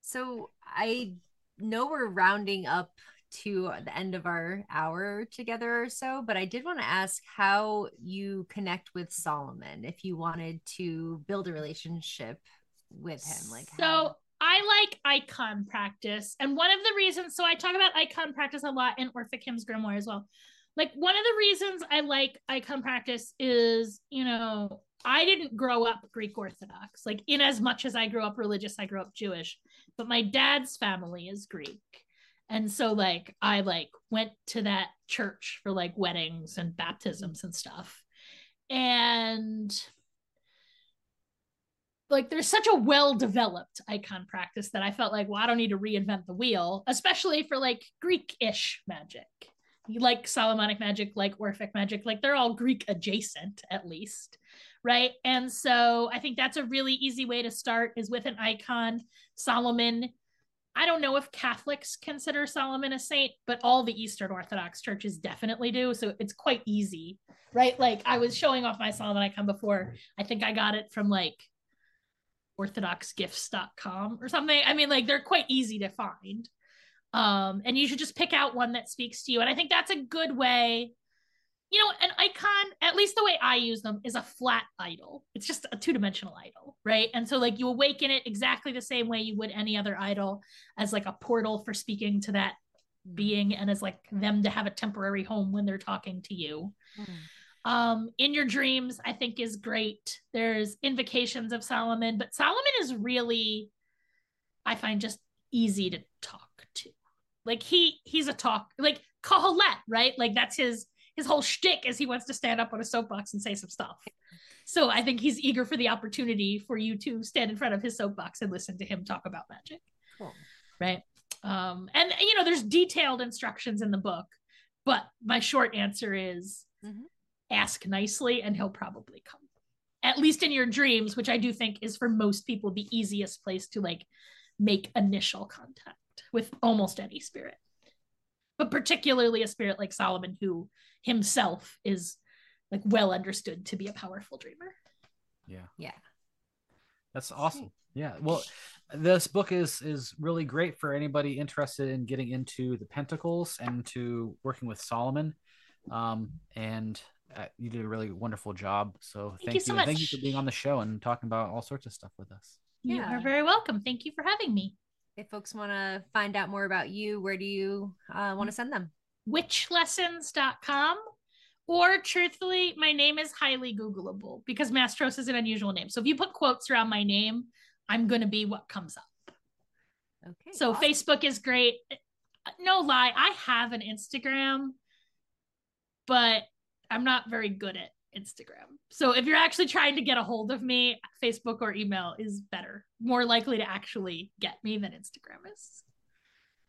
so i know we're rounding up to uh, the end of our hour together or so, but I did want to ask how you connect with Solomon if you wanted to build a relationship with him. Like so how... I like icon practice. And one of the reasons, so I talk about icon practice a lot in Orphic Hymns Grimoire as well. Like one of the reasons I like icon practice is, you know, I didn't grow up Greek Orthodox. Like in as much as I grew up religious, I grew up Jewish, but my dad's family is Greek. And so like I like went to that church for like weddings and baptisms and stuff. And like there's such a well developed icon practice that I felt like, well, I don't need to reinvent the wheel, especially for like Greek ish magic. Like Solomonic magic, like Orphic magic, like they're all Greek adjacent at least. Right. And so I think that's a really easy way to start is with an icon. Solomon. I don't know if Catholics consider Solomon a saint, but all the Eastern Orthodox churches definitely do. So it's quite easy. Right. Like I was showing off my Solomon icon before. I think I got it from like orthodoxgifts.com or something. I mean, like they're quite easy to find. Um, and you should just pick out one that speaks to you. And I think that's a good way. You know, an icon, at least the way I use them, is a flat idol. It's just a two dimensional idol, right? And so, like, you awaken it exactly the same way you would any other idol as like a portal for speaking to that being and as like them to have a temporary home when they're talking to you. Mm um in your dreams i think is great there's invocations of solomon but solomon is really i find just easy to talk to like he he's a talk like Kohelet, right like that's his his whole shtick is he wants to stand up on a soapbox and say some stuff. So i think he's eager for the opportunity for you to stand in front of his soapbox and listen to him talk about magic. Cool. right? Um and you know there's detailed instructions in the book but my short answer is mm-hmm. ask nicely and he'll probably come. At least in your dreams which i do think is for most people the easiest place to like make initial contact with almost any spirit but particularly a spirit like solomon who himself is like well understood to be a powerful dreamer yeah yeah that's awesome yeah well this book is is really great for anybody interested in getting into the pentacles and to working with solomon um and uh, you did a really wonderful job. So thank, thank you. So much. Thank you for being on the show and talking about all sorts of stuff with us. Yeah. You are very welcome. Thank you for having me. If folks want to find out more about you, where do you uh, want to send them? Witchlessons.com. Or truthfully, my name is highly Googleable because Mastros is an unusual name. So if you put quotes around my name, I'm going to be what comes up. Okay. So awesome. Facebook is great. No lie, I have an Instagram, but I'm not very good at Instagram. So if you're actually trying to get a hold of me, Facebook or email is better, more likely to actually get me than Instagram is.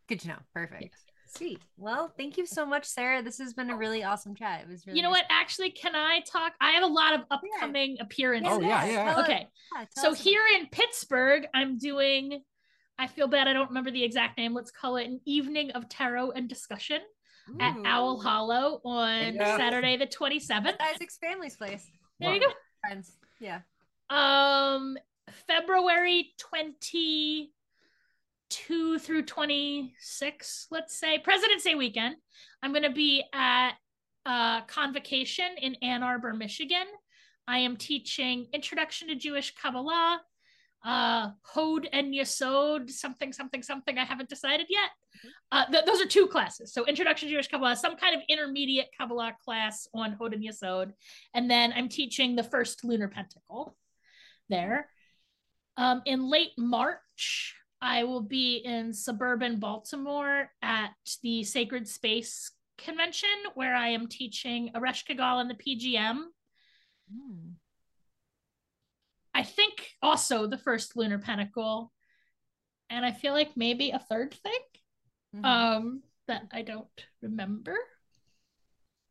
Good to know. Perfect. Yeah. Sweet. Well, thank you so much, Sara. This has been a really awesome chat. It was really You know nice. what? Actually, can I talk? I have a lot of upcoming yeah. appearances. Oh, yeah, yeah. Okay. Yeah, so here in Pittsburgh, I'm doing I feel bad I don't remember the exact name. Let's call it an evening of tarot and discussion at Owl Hollow on yeah. Saturday the 27th. Isaac's family's place. There wow. you go. Friends. Yeah. Um February 22 through 26, let's say, President's Day weekend. I'm going to be at uh, Convocation in Ann Arbor, Michigan. I am teaching Introduction to Jewish Kabbalah, uh Hod and Yesod, something, something, something. I haven't decided yet. Mm-hmm. Uh, th- those are two classes. So Introduction to Jewish Kabbalah, some kind of intermediate Kabbalah class on Hod and Yesod, and then I'm teaching the first lunar pentacle there. Um, in late March, I will be in suburban Baltimore at the Sacred Space Convention, where I am teaching Ereshkigal and the PGM. Mm. I think also the first lunar pentacle, and I feel like maybe a third thing mm-hmm. um, that I don't remember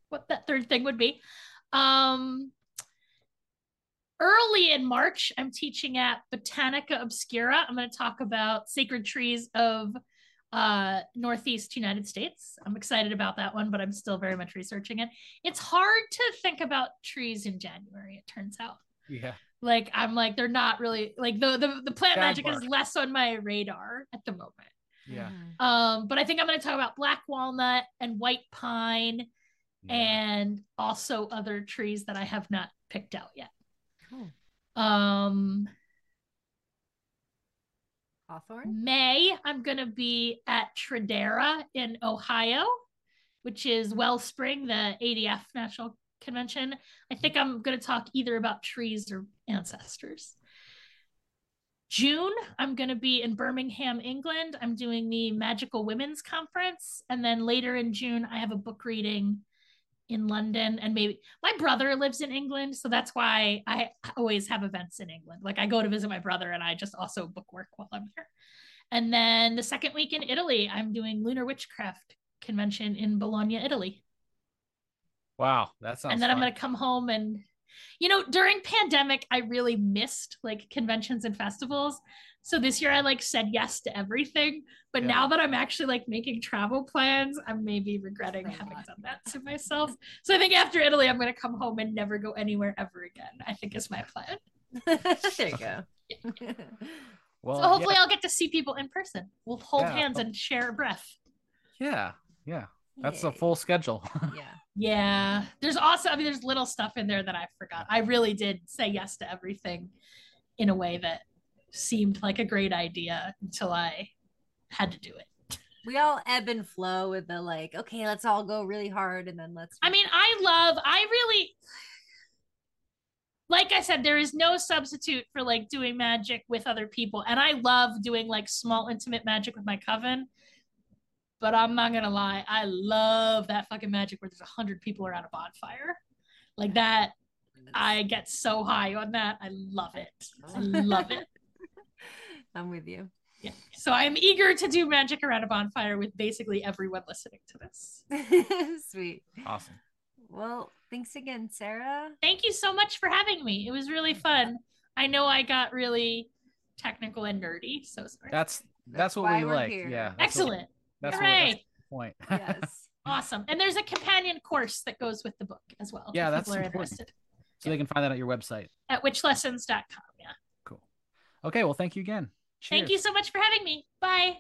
what that third thing would be. Um, early in March, I'm teaching at Botanica Obscura. I'm going to talk about sacred trees of uh, Northeast United States. I'm excited about that one, but I'm still very much researching it. It's hard to think about trees in January, it turns out. Yeah like i'm like they're not really like the the, the plant Bad magic is less on my radar at the moment Yeah. Mhm. Um, but I think I'm going to talk about black walnut and white pine Yeah. and also other trees that I have not picked out yet. Cool. Um, Hawthorne. May, I'm going to be at Tradera in Ohio, which is Wellspring, the ADF National Convention. I think I'm going to talk either about trees or ancestors. June, I'm going to be in Birmingham, England. I'm doing the Magical Women's Conference. And then later in June, I have a book reading in London. And maybe my brother lives in England. So that's why I always have events in England. Like I go to visit my brother and I just also book work while I'm here. And then the second week in Italy, I'm doing Lunar Witchcraft Convention in Bologna, Italy. Wow, that sounds. and then I'm going to come home and you know, during pandemic, I really missed like conventions and festivals. So this year I like said yes to everything. But Yeah. now that I'm actually like making travel plans, I'm maybe regretting A having lot. done that to myself. So I think after Italy, I'm going to come home and never go anywhere ever again. I think is my plan. there you go. Well, so hopefully yeah, I'll get to see people in person. We'll hold Yeah. hands and share a breath. yeah, yeah. That's a full schedule. Yeah. Yeah. There's also, I mean, there's little stuff in there that I forgot. I really did say yes to everything in a way that seemed like a great idea until I had to do it. We all ebb and flow with the like, okay, let's all go really hard and then let's I mean, I love, I really, like I said, there is no substitute for like doing magic with other people. And I love doing like small, intimate magic with my coven. But I'm not going to lie, I love that fucking magic where there's a hundred people around a bonfire. Like that, I get so high on that. I love it. I love it. I'm with you. Yeah. So I'm eager to do magic around a bonfire with basically everyone listening to this. Sweet. awesome. Well, thanks again, Sara. Thank you so much for having me. It was really fun. I know I got really technical and nerdy, so sorry. That's that's, what why we we're like. here. Yeah. that's what- Excellent. That's what, Hooray. that's the point. Yes. Awesome. And there's a companion course that goes with the book as well. Yeah, that's important. interested. so they can find that at your website. At witchlessons.com. Yeah. Cool. Okay. Well, thank you again. Thank you so much for having me. Bye.